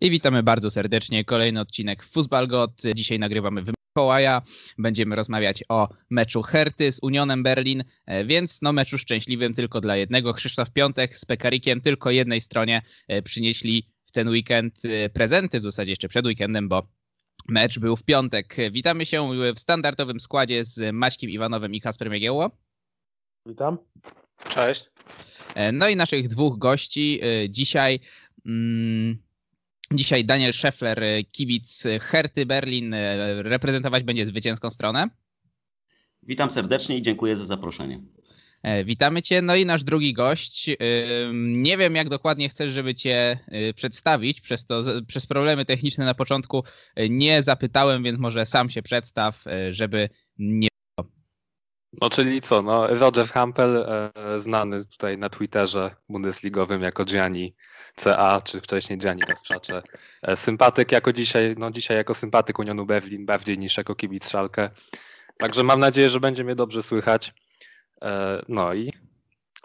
I witamy bardzo serdecznie. Kolejny odcinek Fußball God. Dzisiaj nagrywamy w Mikołaja. Będziemy rozmawiać o meczu Herty z Unionem Berlin, e, więc no meczu szczęśliwym tylko dla jednego. Krzysztof Piątek z Pekarikiem tylko jednej stronie e, przynieśli w ten weekend e, prezenty, w zasadzie jeszcze przed weekendem, bo mecz był w piątek. Witamy się w standardowym składzie z Maćkiem Iwanowem i Kasperem Jagiełło. Witam. Cześć. No i naszych dwóch gości dzisiaj... Mm, Dzisiaj Daniel Scheffler, kibic Herty Berlin, reprezentować będzie zwycięską stronę. Witam serdecznie i dziękuję za zaproszenie. E, witamy Cię. No i nasz drugi gość. Nie wiem, jak dokładnie chcesz, żeby Cię przedstawić. Przez, to, przez problemy techniczne na początku nie zapytałem, więc może sam się przedstaw, żeby nie. No czyli co, no Roger Hampel, e, znany tutaj na Twitterze bundesligowym jako Gianni CA, czy wcześniej Gianni Kasprzacze. E, sympatyk jako dzisiaj, no dzisiaj jako sympatyk Unionu Berlin, bardziej niż jako kibic Szalkę. Także mam nadzieję, że będzie mnie dobrze słychać. E, no i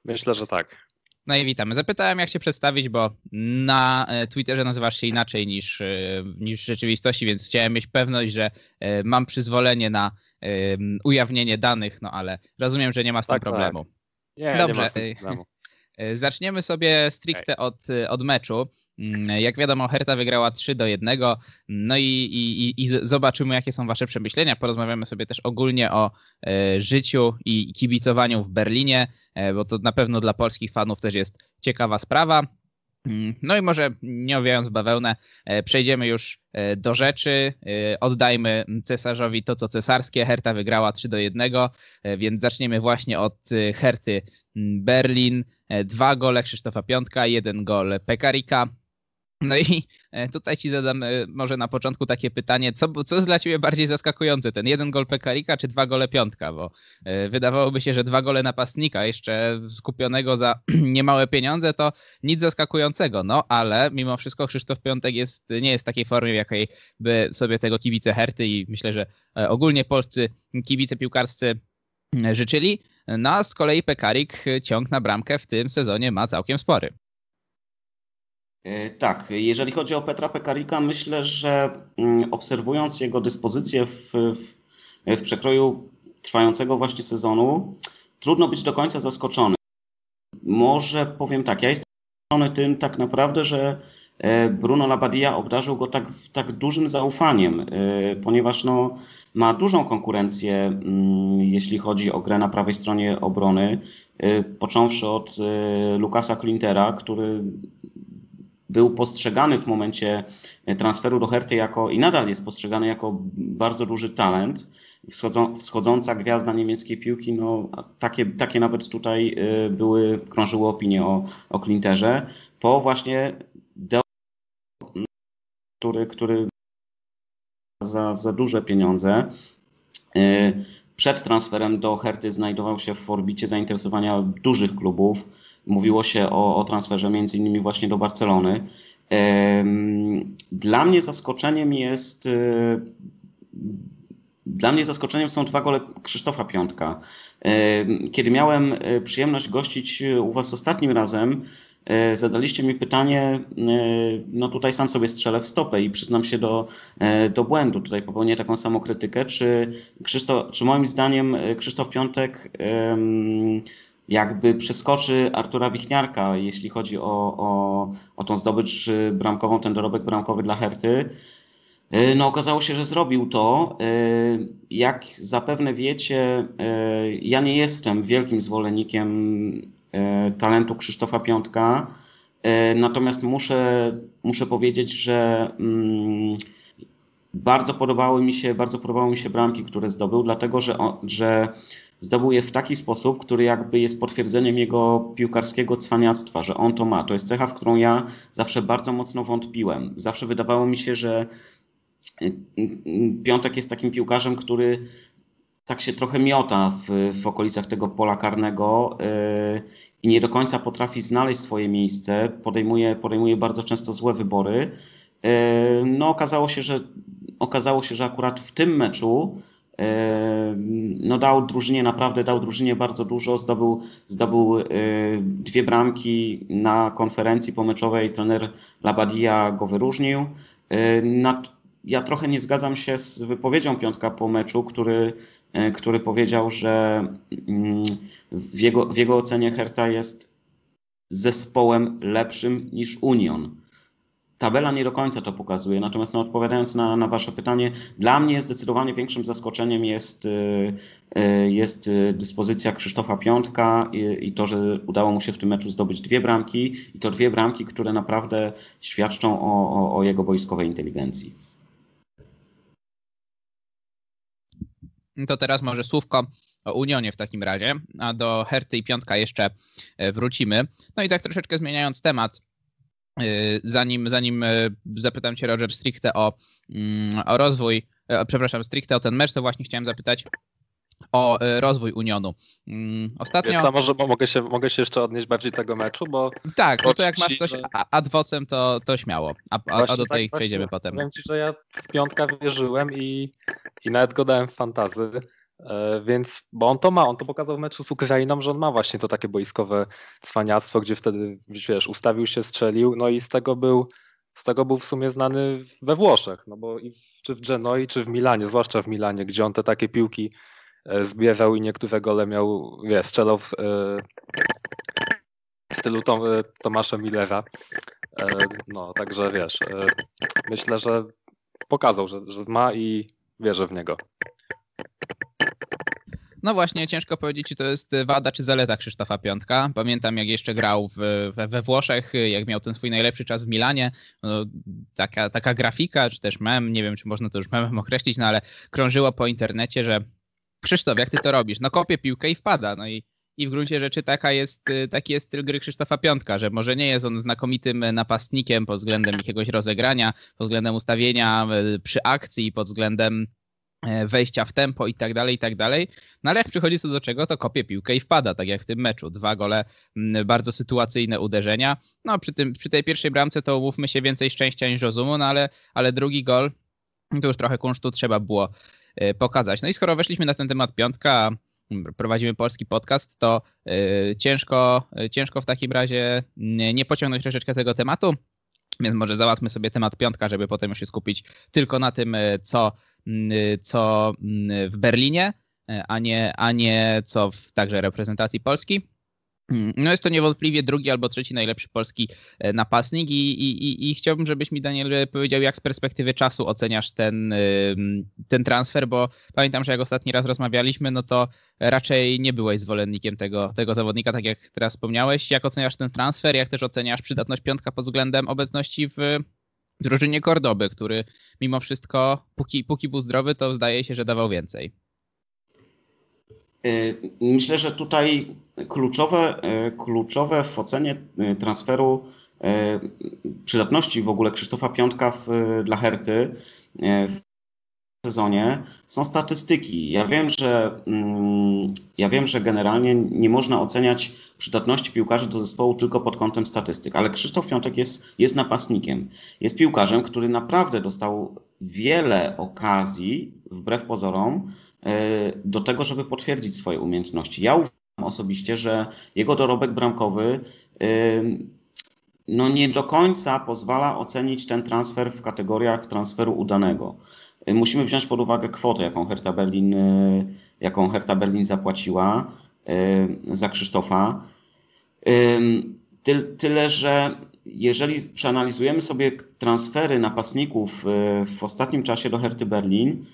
myślę, że tak. No i witamy. Zapytałem, jak się przedstawić, bo na e, Twitterze nazywasz się inaczej niż, niż w rzeczywistości, więc chciałem mieć pewność, że mam przyzwolenie na ujawnienie danych, no ale rozumiem, że nie ma z tym tak, tak. problemu. Tak. Nie, Dobrze. Nie ma z tym problemu. E, zaczniemy sobie stricte od, e, od meczu. Mm, jak wiadomo, Herta wygrała 3 do 1. No i, i, i zobaczymy, jakie są Wasze przemyślenia. Porozmawiamy sobie też ogólnie o e, życiu i kibicowaniu w Berlinie, e, bo to na pewno dla polskich fanów też jest ciekawa sprawa. Mm, no i może nie owijając bawełnę, e, przejdziemy już e, do rzeczy. Oddajmy cesarzowi to, co cesarskie. Herta wygrała 3 do 1, więc zaczniemy właśnie od Herty Berlin. Dwa gole Krzysztofa Piątka, jeden gol Pekarika. No i e, tutaj ci zadam e, może na początku takie pytanie, co, co jest dla ciebie bardziej zaskakujące, ten jeden gol Pekarika czy dwa gole Piątka? Bo e, wydawałoby się, że dwa gole napastnika, jeszcze skupionego za niemałe pieniądze, to nic zaskakującego. No ale mimo wszystko Krzysztof Piątek jest, nie jest w takiej formie, w jakiej by sobie tego kibice Herty i myślę, że ogólnie polscy kibice piłkarscy życzyli. No a z kolei Pekarik ciąg na bramkę w tym sezonie ma całkiem spory. E, tak, jeżeli chodzi o Petra Pekarika, myślę, że mm, obserwując jego dyspozycję w, w, w przekroju trwającego właśnie sezonu, trudno być do końca zaskoczony. Może powiem tak, ja jestem zaskoczony tym tak naprawdę, że e, Bruno Labadia obdarzył go tak, tak dużym zaufaniem, e, ponieważ no, ma dużą konkurencję, mm, jeśli chodzi o grę na prawej stronie obrony, począwszy od Lukasa Klintera, który był postrzegany w momencie transferu do Herty jako i nadal jest postrzegany jako bardzo duży talent, wschodząca gwiazda niemieckiej piłki, no takie, takie nawet tutaj y, były, krążyły opinie o, o Klinterze, po właśnie Deo, który, który za, za duże pieniądze y, przed transferem do Herty znajdował się w orbicie zainteresowania dużych klubów, Mówiło się o, o transferze między innymi właśnie do Barcelony. Dla mnie zaskoczeniem jest e, dla mnie zaskoczeniem są dwa gole Krzysztofa Piątka. Kiedy miałem e, przyjemność gościć u Was ostatnim razem, e, zadaliście mi pytanie, no tutaj sam sobie strzelę w stopę i przyznam się do, do błędu, tutaj popełnię taką samą krytykę, czy, Krzysztof, czy moim zdaniem Krzysztof Piątek jakby przeskoczy Artura Wichniarka, jeśli chodzi o, o, o tą zdobycz bramkową, ten dorobek bramkowy dla Herty. Y, no okazało się, że zrobił to. Y, jak zapewne wiecie, y, ja nie jestem wielkim zwolennikiem talentu Krzysztofa Piątka, natomiast muszę, muszę powiedzieć, że mm, bardzo podobały mi się, bardzo podobały mi się bramki, które zdobył, dlatego że, że zdobył je w taki sposób, który jakby jest potwierdzeniem jego piłkarskiego cwaniactwa, że on to ma. To jest cecha, w którą ja zawsze bardzo mocno wątpiłem. Zawsze wydawało mi się, że y, y, Piątek jest takim piłkarzem, który tak się trochę miota w, w okolicach tego pola karnego yy, i nie do końca potrafi znaleźć swoje miejsce, podejmuje, podejmuje bardzo często złe wybory. Yy, no okazało się, że okazało się, że akurat w tym meczu no dał drużynie naprawdę, dał drużynie bardzo dużo, zdobył, zdobył dwie bramki na konferencji pomeczowej, trener Labadia go wyróżnił. Ja trochę nie zgadzam się z wypowiedzią Piątka po meczu, który, który powiedział, że mm, w jego, w jego ocenie Herta jest zespołem lepszym niż Union. Tabela nie do końca to pokazuje, natomiast no, odpowiadając na, na Wasze pytanie, dla mnie zdecydowanie większym zaskoczeniem jest, y, y, jest y, dyspozycja Krzysztofa Piątka i, i to, że udało mu się w tym meczu zdobyć dwie bramki i to dwie bramki, które naprawdę świadczą o, o, o jego wojskowej inteligencji. To teraz może słówko o Unionie w takim razie, a do Herty i Piątka jeszcze e, wrócimy. No i tak troszeczkę zmieniając temat, zanim, zanim e, zapytam cię Roger stricte o, mm, o rozwój, przepraszam, stricte o ten mecz, to właśnie chciałem zapytać o rozwój Unionu. Mm, ostatnio... Wiesz co, może mogę się, mogę się jeszcze odnieść bardziej tego meczu, bo... Tak, bo to jak masz coś ad vocem, to, to śmiało, a, a, a do tej tak przejdziemy potem. Powiem ci, że ja w piątka wierzyłem i, i nawet go dałem w fantazy. E, więc, bo on to ma, on to pokazał w meczu z Ukrainą, że on ma właśnie to takie boiskowe cwaniactwo, gdzie wtedy, wiesz, ustawił się, strzelił, no i z tego był, z tego był w sumie znany we Włoszech, no bo i czy w Genoi, czy w Milanie, zwłaszcza w Milanie, gdzie on te takie piłki e, zbierał i niektóre gole miał, wiesz, strzelał w, e, w stylu Tom, Tomasza Millera. No, także wiesz, myślę, że pokazał, że, że ma i wierzę w niego. No właśnie, ciężko powiedzieć, czy to jest wada, czy zaleta Krzysztofa Piątka. Pamiętam, jak jeszcze grał w, we, we Włoszech, jak miał ten swój najlepszy czas w Milanie. No, taka, taka grafika, czy też mem, nie wiem, czy można to już memem określić, no ale krążyło po internecie, że Krzysztof, jak ty to robisz? No kopie piłkę i wpada. No i i w gruncie rzeczy taka jest, taki jest styl gry Krzysztofa Piątka, że może nie jest on znakomitym napastnikiem pod względem jakiegoś rozegrania, pod względem ustawienia e, przy akcji, pod względem wejścia w tempo i tak dalej, i tak dalej. No ale jak przychodzi co do czego, to kopie piłkę i wpada, tak jak w tym meczu. Dwa gole, bardzo sytuacyjne uderzenia. No przy, tym, przy tej pierwszej bramce to umówmy się więcej szczęścia niż rozumu, no ale, ale drugi gol, to już trochę kunsztu trzeba było e, pokazać. No i skoro weszliśmy na ten temat piątka, prowadzimy polski podcast, to e, ciężko, ciężko w takim razie nie pociągnąć troszeczkę tego tematu. Więc może załatwmy sobie temat piątka, żeby potem już się skupić tylko na tym, co co y, w Berlinie, y, a nie, a nie co w także reprezentacji Polski. Mm, no jest to niewątpliwie drugi albo trzeci najlepszy polski napastnik i, i, i chciałbym, żebyś mi Daniel powiedział, jak z perspektywy czasu oceniasz ten, ten transfer, bo pamiętam, że jak ostatni raz rozmawialiśmy, no to raczej nie byłeś zwolennikiem tego, tego zawodnika, tak jak teraz wspomniałeś. Jak oceniasz ten transfer, jak też oceniasz przydatność piątka pod względem obecności w drużynie Kordoby, który mimo wszystko, póki, póki był zdrowy, to zdaje się, że dawał więcej. Y, myślę, że tutaj kluczowe, y, kluczowe w ocenie y, transferu przydatności w ogóle Krzysztofa Piątka w, dla Herty sezonie są statystyki. Ja wiem, że mm, ja wiem, że generalnie nie można oceniać przydatności piłkarzy do zespołu tylko pod kątem statystyk, ale Krzysztof Piątek jest, jest napastnikiem. Jest piłkarzem, który naprawdę dostał wiele okazji, wbrew pozorom, e, do tego, żeby potwierdzić swoje umiejętności. Ja uważam osobiście, że jego dorobek bramkowy e, no nie do końca pozwala ocenić ten transfer w kategoriach transferu udanego. E, musimy wziąć pod uwagę kwotę, jaką Hertha Berlin, jaką Hertha Berlin zapłaciła za Krzysztofa. Tyle, że jeżeli przeanalizujemy sobie transfery napastników e, w ostatnim czasie do Herty Berlin,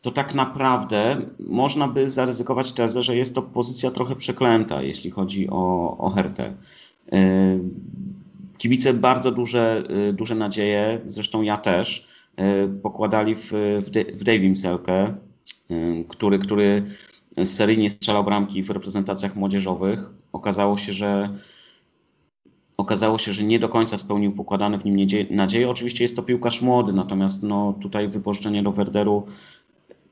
to tak naprawdę można by zaryzykować tezę, że jest to pozycja trochę przeklęta, jeśli chodzi o, o Hertę. E, kibice bardzo duże, e, duże nadzieje, zresztą ja też, pokładali w, w Davim Selke, który, który seryjnie strzelał bramki w reprezentacjach młodzieżowych. Okazało się, że okazało się, że nie do końca spełnił pokładane w nim nadzieje. Oczywiście jest to piłkarz młody, natomiast no, tutaj wypożyczenie do Werderu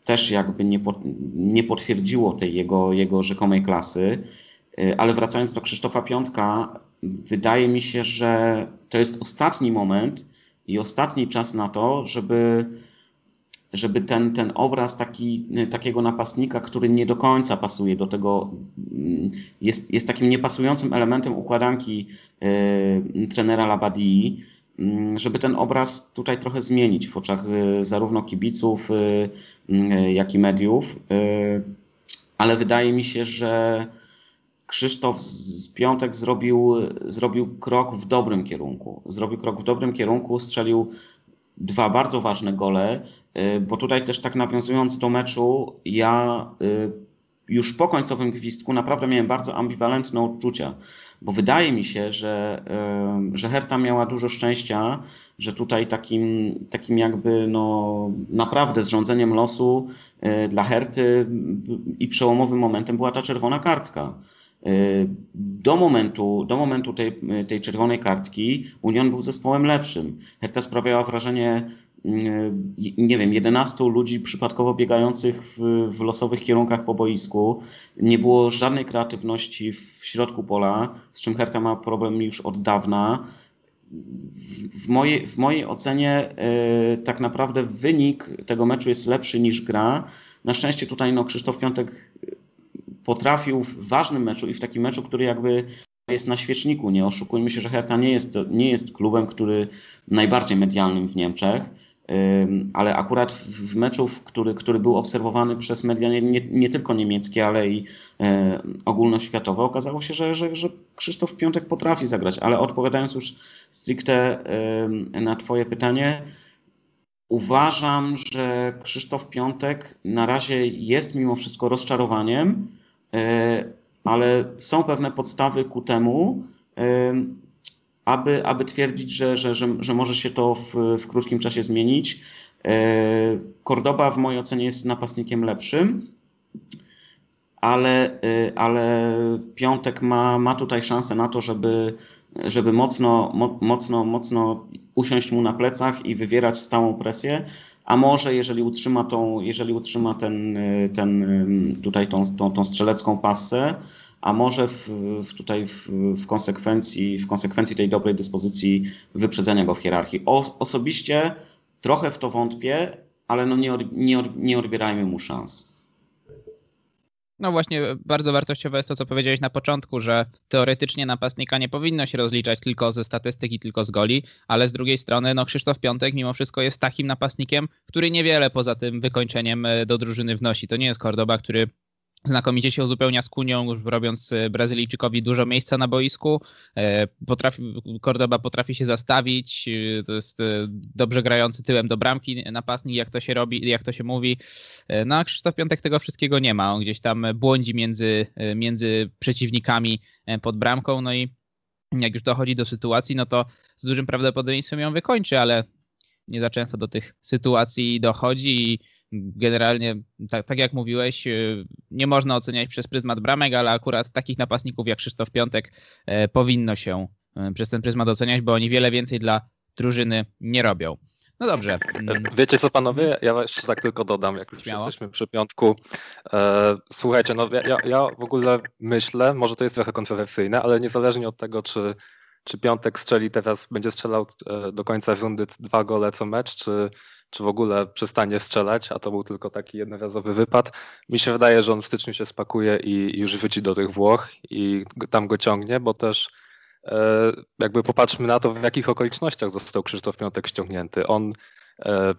też jakby nie, nie potwierdziło tej jego, jego rzekomej klasy. Y, ale wracając do Krzysztofa Piątka, wydaje mi się, że to jest ostatni moment i ostatni czas na to, żeby żeby ten, ten obraz taki, takiego napastnika, który nie do końca pasuje do tego, jest, jest takim niepasującym elementem układanki y, trenera Labadii, mm, żeby ten obraz tutaj trochę zmienić w oczach zarówno kibiców, jak i mediów. Ale wydaje mi się, że Krzysztof z Piątek zrobił, zrobił krok w dobrym kierunku. Zrobił krok w dobrym kierunku, strzelił dwa bardzo ważne gole, y, bo tutaj też tak nawiązując do meczu, ja y, już po końcowym gwizdku naprawdę miałem bardzo ambiwalentne odczucia, bo wydaje mi się, że, y, że Herta miała dużo szczęścia, że tutaj takim, takim jakby no, naprawdę zrządzeniem losu dla Herty i przełomowym momentem była ta czerwona kartka. Do momentu, do momentu tej, tej czerwonej kartki Union był zespołem lepszym. Herta sprawiała wrażenie, mm, nie wiem, 11 ludzi przypadkowo biegających w, w losowych kierunkach po boisku. Nie było żadnej kreatywności w środku pola, z czym Herta ma problem już od dawna. W mojej, w mojej ocenie tak naprawdę wynik tego meczu jest lepszy niż gra. Na szczęście tutaj no, Krzysztof Piątek potrafił w ważnym meczu i w takim meczu, który jakby jest na świeczniku. Nie oszukujmy się, że Hertha nie jest, nie jest klubem, który najbardziej medialnym w Niemczech, ale akurat w meczu, który, który był obserwowany przez media nie, nie, tylko niemieckie, ale i e, ogólnoświatowe, okazało się, że, że, że Krzysztof Piątek potrafi zagrać. Ale odpowiadając już stricte na Twoje pytanie, uważam, że Krzysztof Piątek na razie jest mimo wszystko rozczarowaniem ale są pewne podstawy ku temu, e, aby, aby twierdzić, że, że, że, że może się to w, w krótkim czasie zmienić. E, Cordoba w mojej ocenie jest napastnikiem lepszym, ale, ale Piątek ma, ma tutaj szansę na to, żeby, żeby mocno, mocno, mocno usiąść mu na plecach i wywierać stałą presję, a może jeżeli utrzyma, tą, jeżeli utrzyma ten, ten, tutaj tą, tą, tą strzelecką pasę, a może w, w tutaj w, w, konsekwencji, w konsekwencji tej dobrej dyspozycji wyprzedzenia go w hierarchii. O, osobiście trochę w to wątpię, ale no nie, nie, nie odbierajmy mu szans. No właśnie, bardzo wartościowe jest to, co powiedziałeś na początku, że teoretycznie napastnika nie powinno się rozliczać tylko ze statystyki, tylko z goli, ale z drugiej strony, no Krzysztof Piątek mimo wszystko jest takim napastnikiem, który niewiele poza tym wykończeniem e, do drużyny wnosi. To nie jest Cordoba, który znakomicie się uzupełnia z Kunią, robiąc e, Brazylijczykowi dużo miejsca na boisku. E, potrafi, Cordoba potrafi się zastawić, e, to jest dobrze grający tyłem do bramki napastnik, jak to się robi, jak to się mówi. No a Krzysztof Piątek tego wszystkiego nie ma, on gdzieś tam błądzi między, między przeciwnikami pod bramką, no i jak już dochodzi do sytuacji, no to z dużym prawdopodobieństwem ją wykończy, ale nie za często do tych sytuacji dochodzi i generalnie, tak, tak, jak mówiłeś, y, nie można oceniać przez pryzmat bramek, ale akurat takich napastników jak Krzysztof Piątek e, powinno się e, przez ten pryzmat oceniać, bo oni wiele więcej dla drużyny nie robią. No dobrze. Mm. Wiecie co panowie, ja jeszcze tak tylko dodam, jak już Śmiało. jesteśmy przy piątku. E, słuchajcie, no ja, ja w ogóle myślę, może to jest trochę kontrowersyjne, ale niezależnie od tego, czy, czy piątek strzeli teraz, będzie strzelał do końca rundy dwa gole co mecz, czy czy w ogóle przestanie strzelać, a to był tylko taki jednorazowy wypad. Mi się wydaje, że on w styczniu się spakuje i już wróci do tych Włoch i tam go ciągnie, bo też e, jakby popatrzmy na to, w jakich okolicznościach został Krzysztof Piątek ściągnięty. On e,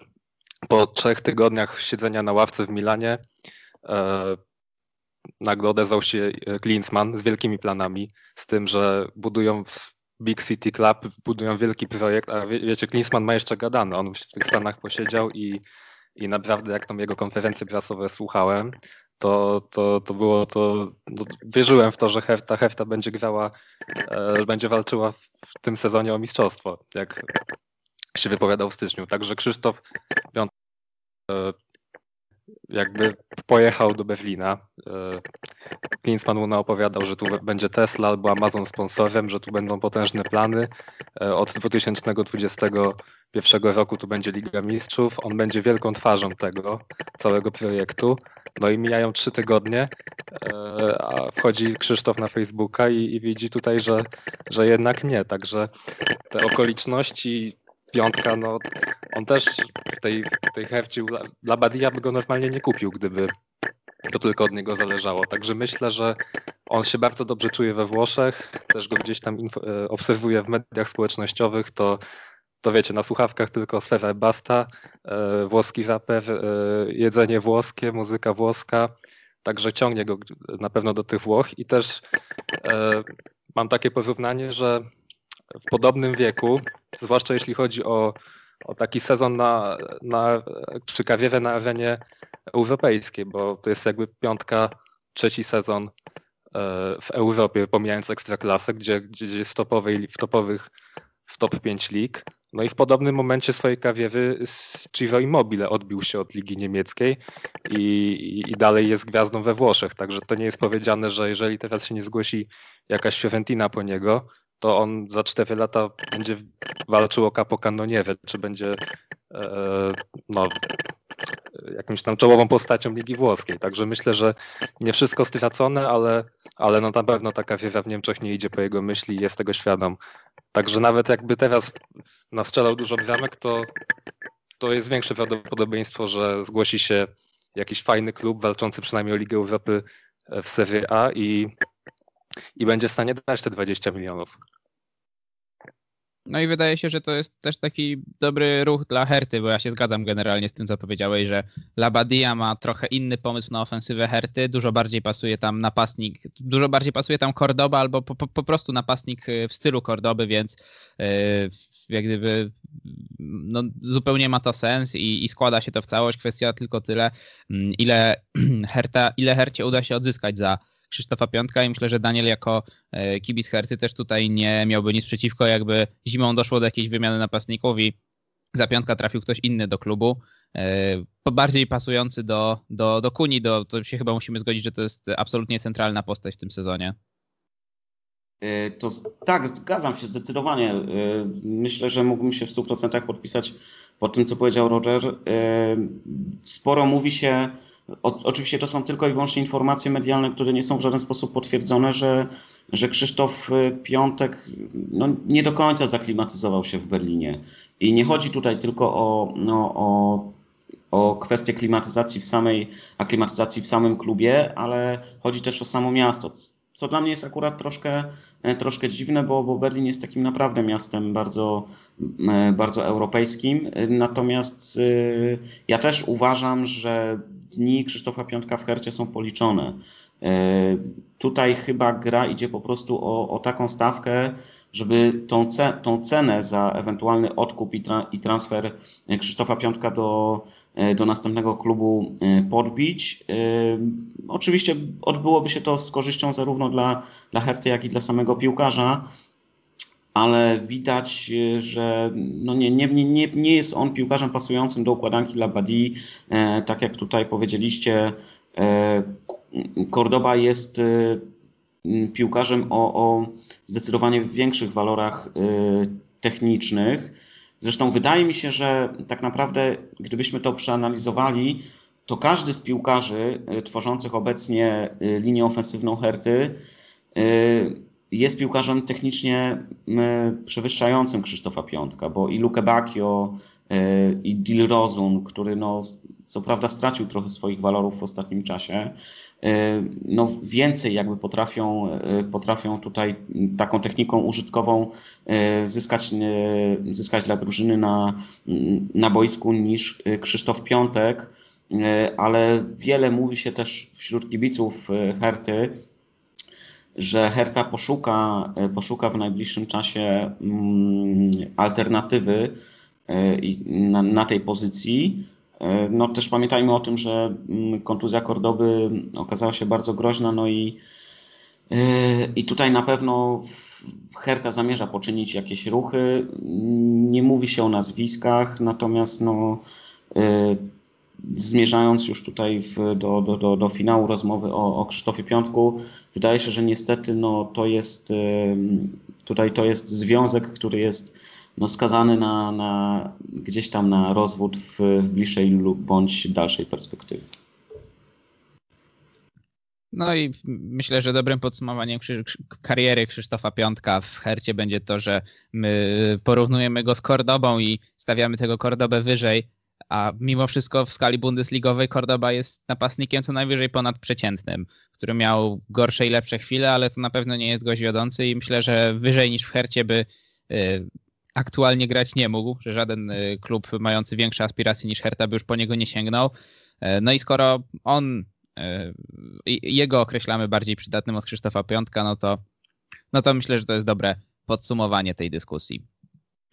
po trzech tygodniach siedzenia na ławce w Milanie e, nagle odezwał się Klinsmann z wielkimi planami, z tym, że budują Big City Club budują wielki projekt, a wie, wiecie, Klinsmann ma jeszcze gadane. On w tych Stanach posiedział i, i naprawdę jak tam jego konferencje prasowe słuchałem, to, to, to było to, no, wierzyłem w to, że Hefta, Hefta będzie grała, e, będzie walczyła w, w, tym sezonie o mistrzostwo, jak się wypowiadał w styczniu. Także Krzysztof Piątek e, jakby pojechał do Berlina. E, Klinsmann mu opowiadał, że tu będzie Tesla albo Amazon sponsorem, że tu będą potężne plany. E, od 2021 roku tu będzie Liga Mistrzów. On będzie wielką twarzą tego całego projektu. No i mijają trzy tygodnie, e, a wchodzi Krzysztof na Facebooka i, i widzi tutaj, że, że jednak nie. Także te okoliczności piątka, no on też w tej, w tej Hercie Labadia by go normalnie nie kupił, gdyby to tylko od niego zależało. Także myślę, że on się bardzo dobrze czuje we Włoszech, też go gdzieś tam info, obserwuję w mediach społecznościowych, to, to wiecie, na słuchawkach tylko sfera basta, e, włoski raper, e, jedzenie włoskie, muzyka włoska, także ciągnie go na pewno do tych Włoch i też e, mam takie porównanie, że w podobnym wieku, zwłaszcza jeśli chodzi o, o taki sezon na, na, czy karierę na arenie europejskiej, bo to jest jakby piątka, trzeci sezon w Europie, pomijając ekstraklasę, gdzie, gdzie jest topowej, w topowych, w top 5 lig. No i w podobnym momencie swojej kariery z Ciro Immobile odbił się od ligi niemieckiej i, i, dalej jest gwiazdą we Włoszech. Także to nie jest powiedziane, że jeżeli teraz się nie zgłosi jakaś Fiorentina po niego, to on za 4 lata będzie walczył o Capo Cannoniere, czy będzie e, no, jakimś tam czołową postacią Ligi Włoskiej. Także myślę, że nie wszystko stracone, ale, ale no na pewno taka wiewa w Niemczech nie idzie po jego myśli i jest tego świadom. Także nawet jakby teraz nastrzelał dużo bramek, to, to jest większe prawdopodobieństwo, że zgłosi się jakiś fajny klub walczący przynajmniej o Ligę Europy w Serie A i, i będzie w stanie dać te 20 milionów. No i wydaje się, że to jest też taki dobry ruch dla Herty, bo ja się zgadzam generalnie z tym, co powiedziałeś, że Labadia ma trochę inny pomysł na ofensywę Herty, dużo bardziej pasuje tam napastnik, dużo bardziej pasuje tam Cordoba albo po, po, po prostu napastnik y, w stylu Cordoby, więc yy, jak gdyby no, zupełnie ma to sens i, i składa się to w całość. Kwestia tylko tyle, mm, ile Herta, ile Hercie uda się odzyskać za Krzysztofa Piątka i myślę, że Daniel jako e, kibic Herty też tutaj nie miałby nic przeciwko, jakby zimą doszło do jakiejś wymiany napastników i za Piątka trafił ktoś inny do klubu, e, bardziej pasujący do, do, do Kuni, do, to się chyba musimy zgodzić, że to jest absolutnie centralna postać w tym sezonie. E, to tak, zgadzam się zdecydowanie. Myślę, że mógłbym się w 100% podpisać pod tym, co powiedział Roger. Sporo mówi się o, oczywiście to są tylko i wyłącznie informacje medialne, które nie są w żaden sposób potwierdzone, że, że Krzysztof y, Piątek no, nie do końca zaklimatyzował się w Berlinie. I nie chodzi tutaj tylko o, no, o, o kwestię klimatyzacji w samej, aklimatyzacji w samym klubie, ale chodzi też o samo miasto. Co dla mnie jest akurat troszkę, e, troszkę dziwne, bo, bo Berlin jest takim naprawdę miastem bardzo, e, bardzo europejskim. Natomiast y, ja też uważam, że dni Krzysztofa Piątka w Hercie są policzone. E, tutaj chyba gra idzie po prostu o, o taką stawkę, żeby tą, ce, tą cenę za ewentualny odkup i, tra, i transfer Krzysztofa Piątka do, e, do następnego klubu e, podbić. Oczywiście odbyłoby się to z korzyścią zarówno dla, dla Herty, jak i dla samego piłkarza ale widać, że no nie, nie, nie, nie jest on piłkarzem pasującym do układanki Labadie. E, tak jak tutaj powiedzieliście, e, Cordoba jest e, piłkarzem o, o zdecydowanie większych walorach technicznych. Zresztą wydaje mi się, że tak naprawdę, gdybyśmy to przeanalizowali, to każdy z piłkarzy tworzących obecnie linię ofensywną Herty jest piłkarzem technicznie przewyższającym Krzysztofa Piątka, bo i Luke Bacchio, e, i Dil Rozun, który no, co prawda stracił trochę swoich walorów w ostatnim czasie, e, no więcej jakby potrafią, e, potrafią tutaj taką techniką użytkową zyskać, zyskać dla drużyny na, na boisku niż Krzysztof Piątek, ale wiele mówi się też wśród kibiców Herty że Herta poszuka, e, poszuka w najbliższym czasie mm, alternatywy e, na, na tej pozycji. E, no też pamiętajmy o tym, że mm, kontuzja Kordoby okazała się bardzo groźna, no i, i tutaj na pewno Herta zamierza poczynić jakieś ruchy. Nie mówi się o nazwiskach, natomiast no, zmierzając już tutaj w, do, do, do, do finału rozmowy o, o Krzysztofie Piątku, wydaje się, że niestety no, to jest tutaj to jest związek, który jest no, skazany na, na gdzieś tam na rozwód w, w bliższej lub bądź dalszej perspektywie. No i myślę, że dobrym podsumowaniem kariery Krzysztofa Piątka w Hercie będzie to, że my porównujemy go z Kordobą i stawiamy tego Kordobę wyżej, a mimo wszystko w skali bundesligowej Kordoba jest napastnikiem co najwyżej ponadprzeciętnym, który miał gorsze i lepsze chwile, ale to na pewno nie jest gość wiodący i myślę, że wyżej niż w Hercie by y, aktualnie grać nie mógł, że żaden y, klub mający większe aspiracje niż Herta by już po niego nie sięgnął. E, no i skoro on, e, jego określamy bardziej przydatnym od Krzysztofa Piątka, no to, no to myślę, że to jest dobre podsumowanie tej dyskusji.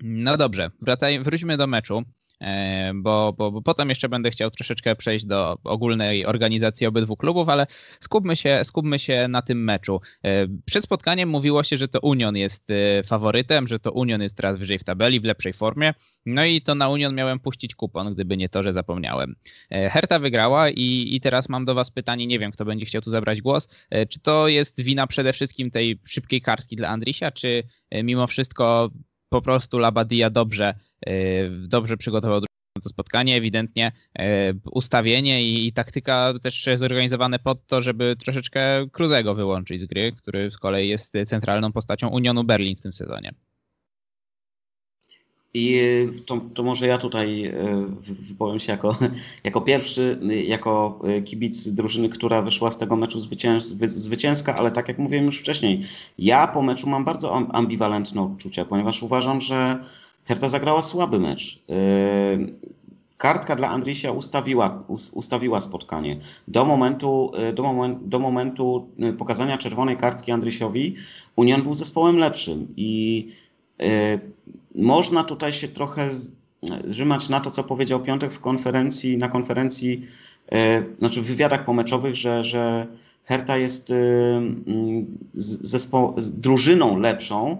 No dobrze, wracaj, wróćmy do meczu. E, bo, bo, bo potem jeszcze będę chciał troszeczkę przejść do ogólnej organizacji obydwu klubów, ale skupmy się, skupmy się na tym meczu. E, przed spotkaniem mówiło się, że to Union jest e, faworytem, że to Union jest teraz wyżej w tabeli, w lepszej formie. No i to na Union miałem puścić kupon, gdyby nie to, że zapomniałem. Herta wygrała i, i teraz mam do Was pytanie, nie wiem kto będzie chciał tu zabrać głos. Czy to jest wina przede wszystkim tej szybkiej kartki dla Andrisia, czy mimo wszystko po prostu Labadia dobrze, dobrze przygotował to spotkanie, ewidentnie e, ustawienie i, taktyka też zorganizowane pod to, żeby troszeczkę Cruzego wyłączyć z gry, który z kolei jest centralną postacią Unionu Berlin w tym sezonie. I e, to, to, może ja tutaj e, wypowiem się jako, jako pierwszy, jako e, kibic drużyny, która wyszła z tego meczu zwycięż, zwycięska, ale tak jak mówiłem już wcześniej, ja po meczu mam bardzo ambiwalentne odczucia, ponieważ uważam, że Herta zagrała słaby mecz. Kartka dla Andrysia ustawiła, ustawiła spotkanie. Do momentu, do, moment, do momentu pokazania czerwonej kartki Andrysiowi Union był zespołem lepszym i można tutaj się trochę zrzymać na to, co powiedział Piątek w konferencji, na konferencji, znaczy w wywiadach pomeczowych, że, że Herta jest e, zespo, drużyną lepszą,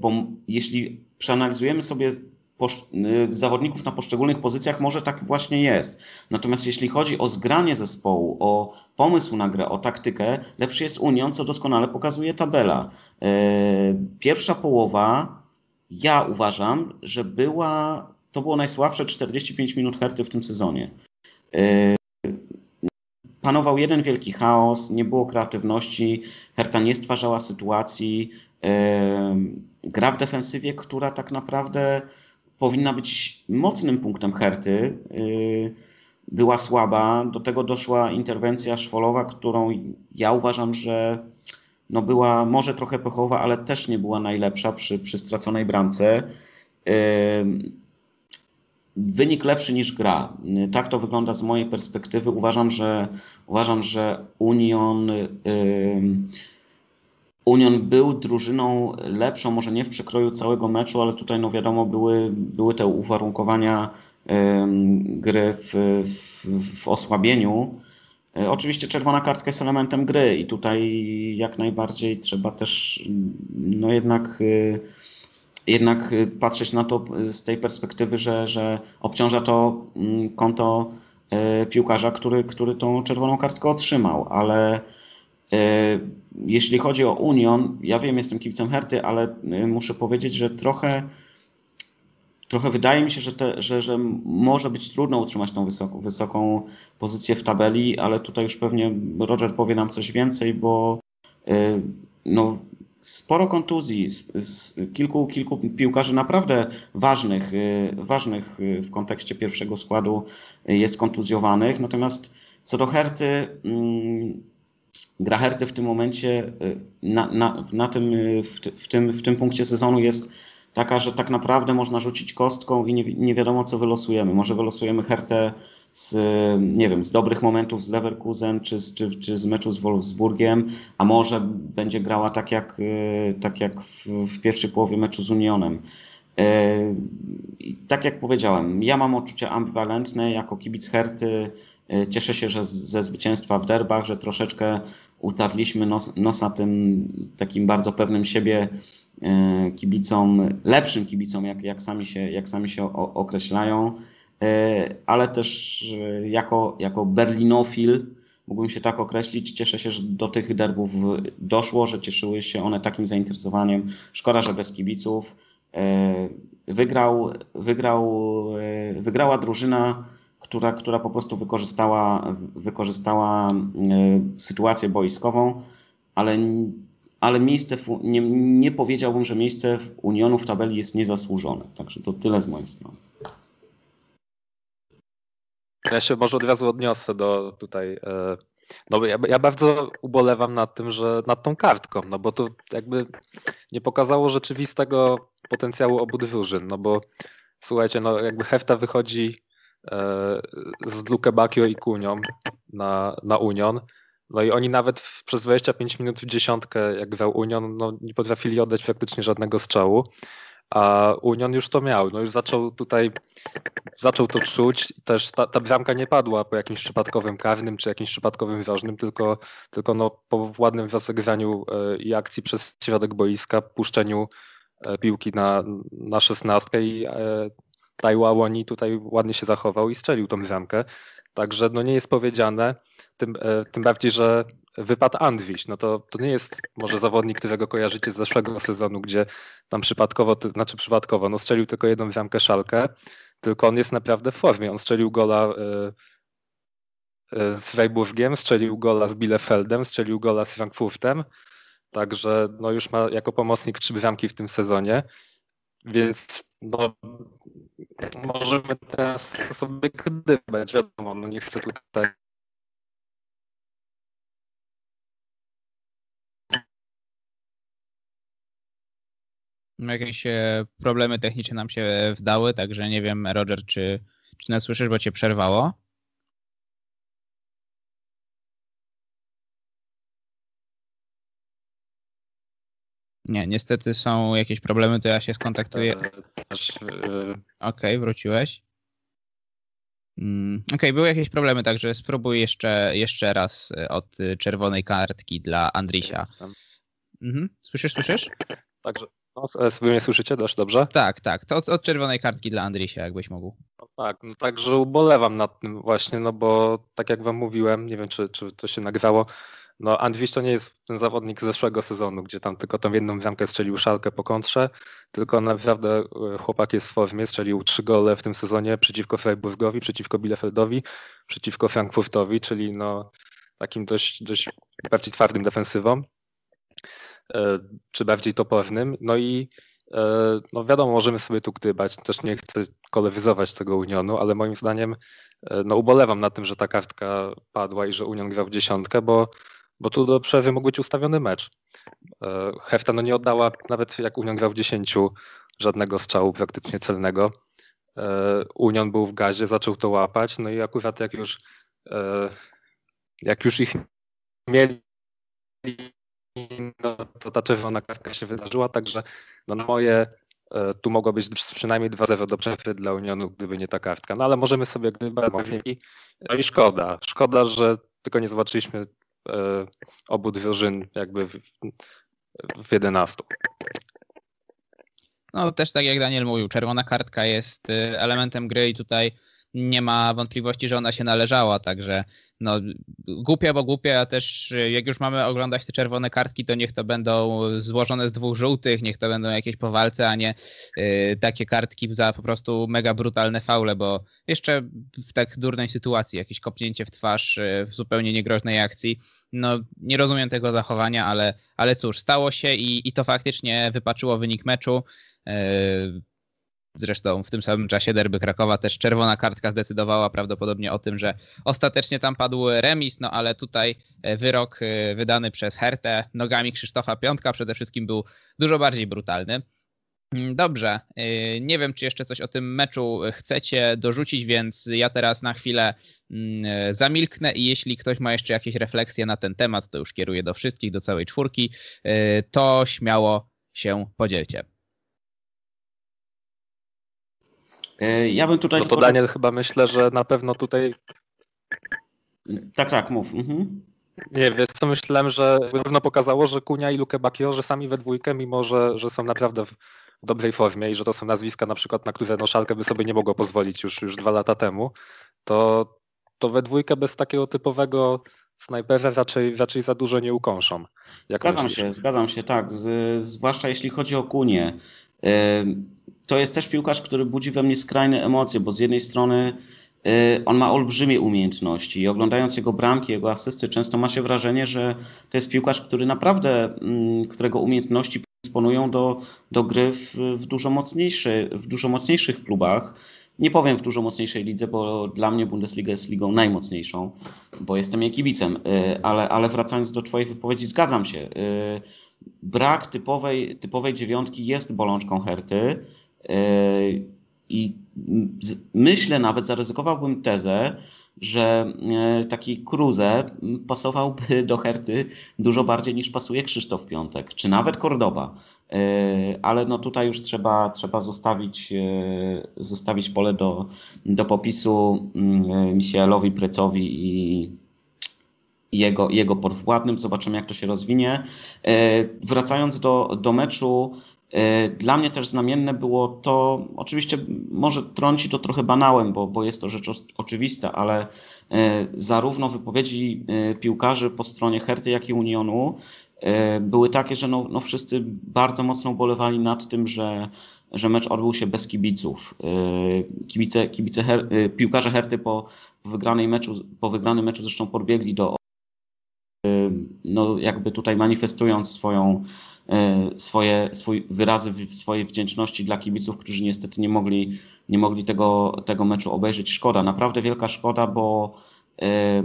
bo jeśli przeanalizujemy sobie zawodników na poszczególnych pozycjach, może tak właśnie jest. Natomiast jeśli chodzi o zgranie zespołu, o pomysł na grę, o taktykę, lepszy jest Union, co doskonale pokazuje tabela. Pierwsza połowa ja uważam, że była, to było najsłabsze 45 minut Herty w tym sezonie. E, panował jeden wielki chaos, nie było kreatywności, Herta nie stwarzała sytuacji. Gra w defensywie, która tak naprawdę powinna być mocnym punktem Herty, e, była słaba. Do tego doszła interwencja Szwolowa, którą ja uważam, że no była może trochę pechowa, ale też nie była najlepsza przy, przy straconej bramce. Wynik lepszy niż gra. Tak to wygląda z mojej perspektywy. Uważam, że uważam, że Union Union był drużyną lepszą, może nie w przekroju całego meczu, ale tutaj no wiadomo były, były te uwarunkowania gry w, w, w osłabieniu. E, oczywiście czerwona kartka jest elementem gry i tutaj jak najbardziej trzeba też no jednak, e, jednak patrzeć na to z tej perspektywy, że, że obciąża to mm, konto e, piłkarza, który, który tą czerwoną kartkę otrzymał, ale jeśli chodzi o Union, ja wiem, jestem kibicem Herty, ale muszę powiedzieć, że trochę trochę wydaje mi się, że, te, że, że może być trudno utrzymać tą wysoką, wysoką pozycję w tabeli, ale tutaj już pewnie Roger powie nam coś więcej, bo y, no, sporo kontuzji, z, z kilku, kilku piłkarzy naprawdę ważnych, ważnych w kontekście pierwszego składu jest kontuzjowanych. Natomiast co do Herty, gra Herty w tym momencie na, na, na tym, w, w, tym, w tym punkcie sezonu jest taka, że tak naprawdę można rzucić kostką i nie, nie wiadomo, co wylosujemy. Może wylosujemy Hertę z, nie wiem, z dobrych momentów z Leverkusen czy, czy, czy z meczu z Wolfsburgiem, a może będzie grała tak jak, e, tak jak w, w pierwszej połowie meczu z Unionem. I tak jak powiedziałem, ja mam odczucia ambiwalentne jako kibic Herty. Cieszę się że ze zwycięstwa w derbach, że troszeczkę utarliśmy nos, nosa tym takim bardzo pewnym siebie E, kibicom, lepszym kibicom, jak, jak, sami, się, jak sami się określają, e, ale też e, jako, jako berlinofil, mógłbym się tak określić, cieszę się, że do tych derbów doszło, że cieszyły się one takim zainteresowaniem. Szkoda, że bez kibiców. Wygrał, wygrał, wygrała drużyna, która, która po prostu wykorzystała, wykorzystała sytuację boiskową, ale, ale miejsce, w, nie, nie powiedziałbym, że miejsce w Unionu w tabeli jest niezasłużone. Także to tyle z mojej strony. Ja się może od razu odniosę do tutaj. E, no ja, ja bardzo ubolewam nad tym, że nad tą kartką, no bo to jakby nie pokazało rzeczywistego potencjału obu drużyn, no bo słuchajcie, no jakby Hefta wychodzi e, z Luke Bakio i Kunią na, na Union, no i oni nawet w, przez 25 minut w dziesiątkę, jak grał Union, no nie potrafili oddać praktycznie żadnego strzału a Union już to miał. No już zaczął tutaj, zaczął to czuć. Też ta, ta bramka nie padła po jakimś przypadkowym karnym czy jakimś przypadkowym ważnym, tylko, tylko no po ładnym rozegraniu e, i akcji przez środek boiska, puszczeniu e, piłki na, na szesnastkę i e, Taiwa Łoni tutaj ładnie się zachował i strzelił tą bramkę. Także no nie jest powiedziane, tym, tym bardziej, że wypadł Andwiś, no to, to nie jest może zawodnik, którego kojarzycie z zeszłego sezonu, gdzie tam przypadkowo, znaczy przypadkowo, no strzelił tylko jedną bramkę szalkę, tylko on jest naprawdę w formie. On strzelił gola y, y, z Freiburgiem, strzelił gola z Bielefeldem, strzelił gola z Frankfurtem, także no już ma jako pomocnik trzy bramki w tym sezonie, więc no, możemy teraz sobie gdybać, wiadomo, no nie chcę tutaj Jakieś e, problemy techniczne nam się wdały, także nie wiem, Roger, czy, czy nas słyszysz, bo cię przerwało? Nie, niestety są jakieś problemy, to ja się skontaktuję. E, e, Okej, okay, wróciłeś. Mm, okej, okay, były jakieś problemy, także spróbuj jeszcze, jeszcze raz od czerwonej kartki dla Andrisia. Mhm. Słyszysz, słyszysz? Także no, wy mnie słyszycie też dobrze? Tak, tak. To od, od czerwonej kartki dla Andrisia, jakbyś mógł. No tak, no także ubolewam nad tym właśnie, no bo tak jak wam mówiłem, nie wiem czy, czy to się nagrało, no Andrzej to nie jest ten zawodnik z zeszłego sezonu, gdzie tam tylko tą jedną bramkę strzelił szalkę po kontrze, tylko naprawdę e, chłopak jest w formie, strzelił trzy gole w tym sezonie przeciwko Freiburgowi, przeciwko Bielefeldowi, przeciwko Frankfurtowi, czyli no takim dość, dość bardziej twardym defensywom. E, czy bardziej topornym. No i e, no wiadomo, możemy sobie tu gdybać, też nie chcę kolewyzować tego Unionu, ale moim zdaniem no ubolewam na tym, że ta kartka padła i że Union grał w dziesiątkę, bo, bo tu do przerwy mógł być ustawiony mecz. Hefta no nie oddała, nawet jak Union grał w dziesięciu, żadnego strzału praktycznie celnego. Union był w gazie, zaczął to łapać, no i akurat jak już jak już ich mieli no, to ta czerwona kartka się wydarzyła, także no, na moje e, tu mogło być przynajmniej 2-0 do przerwy dla Unionu, gdyby nie ta kartka. No ale możemy sobie gdybać. No i szkoda. Szkoda, że tylko nie zobaczyliśmy e, obu drużyn jakby w, w 11. No też tak jak Daniel mówił, czerwona kartka jest e, elementem gry i tutaj nie ma wątpliwości, że ona się należała, także no głupia, bo głupia, też jak już mamy oglądać te czerwone kartki, to niech to będą złożone z dwóch żółtych, niech to będą jakieś powalce, a nie y, takie kartki za po prostu mega brutalne faule, bo jeszcze w tak durnej sytuacji, jakieś kopnięcie w twarz y, w zupełnie niegroźnej akcji, no nie rozumiem tego zachowania, ale, ale cóż, stało się i, i to faktycznie wypaczyło wynik meczu. Y, Zresztą w tym samym czasie derby Krakowa też czerwona kartka zdecydowała prawdopodobnie o tym, że ostatecznie tam padł remis, no ale tutaj e, wyrok e, wydany przez Hertę nogami Krzysztofa Piątka przede wszystkim był dużo bardziej brutalny. Mm, dobrze, e, nie wiem, czy jeszcze coś o tym meczu chcecie dorzucić, więc ja teraz na chwilę mm, zamilknę i jeśli ktoś ma jeszcze jakieś refleksje na ten temat, to już kieruję do wszystkich, do całej czwórki, to śmiało się podzielcie. Ja bym tutaj. No to Daniel chyba myślę, że na pewno tutaj. Tak, tak, mów. Mhm. Nie, wiesz co, myślałem, że na pewno pokazało, że Kunia i Luke Bakio, że sami we dwójkę, mimo że, że są naprawdę w dobrej formie i że to są nazwiska na przykład, na które no Szalkę by sobie nie mogło pozwolić już, już dwa lata temu, to, to we dwójkę bez takiego typowego snajpera raczej, raczej za dużo nie ukąszą. zgadzam myślisz? się, zgadzam się, tak. Z, zwłaszcza jeśli chodzi o Kunię. Y to jest też piłkarz, który budzi we mnie skrajne emocje, bo z jednej strony on ma olbrzymie umiejętności i oglądając jego bramki, jego asysty, często ma się wrażenie, że to jest piłkarz, który naprawdę, mm, którego umiejętności dysponują do, do gry w, w, dużo mocniejszy, w dużo mocniejszych klubach. Nie powiem w dużo mocniejszej lidze, bo dla mnie Bundesliga jest ligą najmocniejszą, bo jestem jej kibicem, y, ale, ale wracając do Twojej wypowiedzi, zgadzam się. Y, brak typowej, typowej dziewiątki jest bolączką Herty y, i myślę nawet, zaryzykowałbym tezę, że e, taki Cruze pasowałby do Herty dużo bardziej niż pasuje Krzysztof Piątek, czy nawet Kordoba. E, ale no tutaj już trzeba, trzeba zostawić, zostawić pole do, do popisu Michielowi Precowi i jego, jego podwładnym. Zobaczymy, jak to się rozwinie. Wracając do, do meczu, dla mnie też znamienne było to, oczywiście może trąci to trochę banałem, bo, bo jest to rzecz oczywista, ale e, zarówno wypowiedzi e, piłkarzy po stronie Herty, jak i Unionu były takie, że no, no wszyscy bardzo mocno ubolewali nad tym, że, że mecz odbył się bez kibiców. Kibice, kibice Her, piłkarze Herty po, po, wygranej meczu, po wygranym meczu zresztą podbiegli do no jakby tutaj manifestując swoją E, swoje swój, wyrazy swojej wdzięczności dla kibiców, którzy niestety nie mogli, nie mogli tego, tego meczu obejrzeć. Szkoda, naprawdę wielka szkoda, bo e,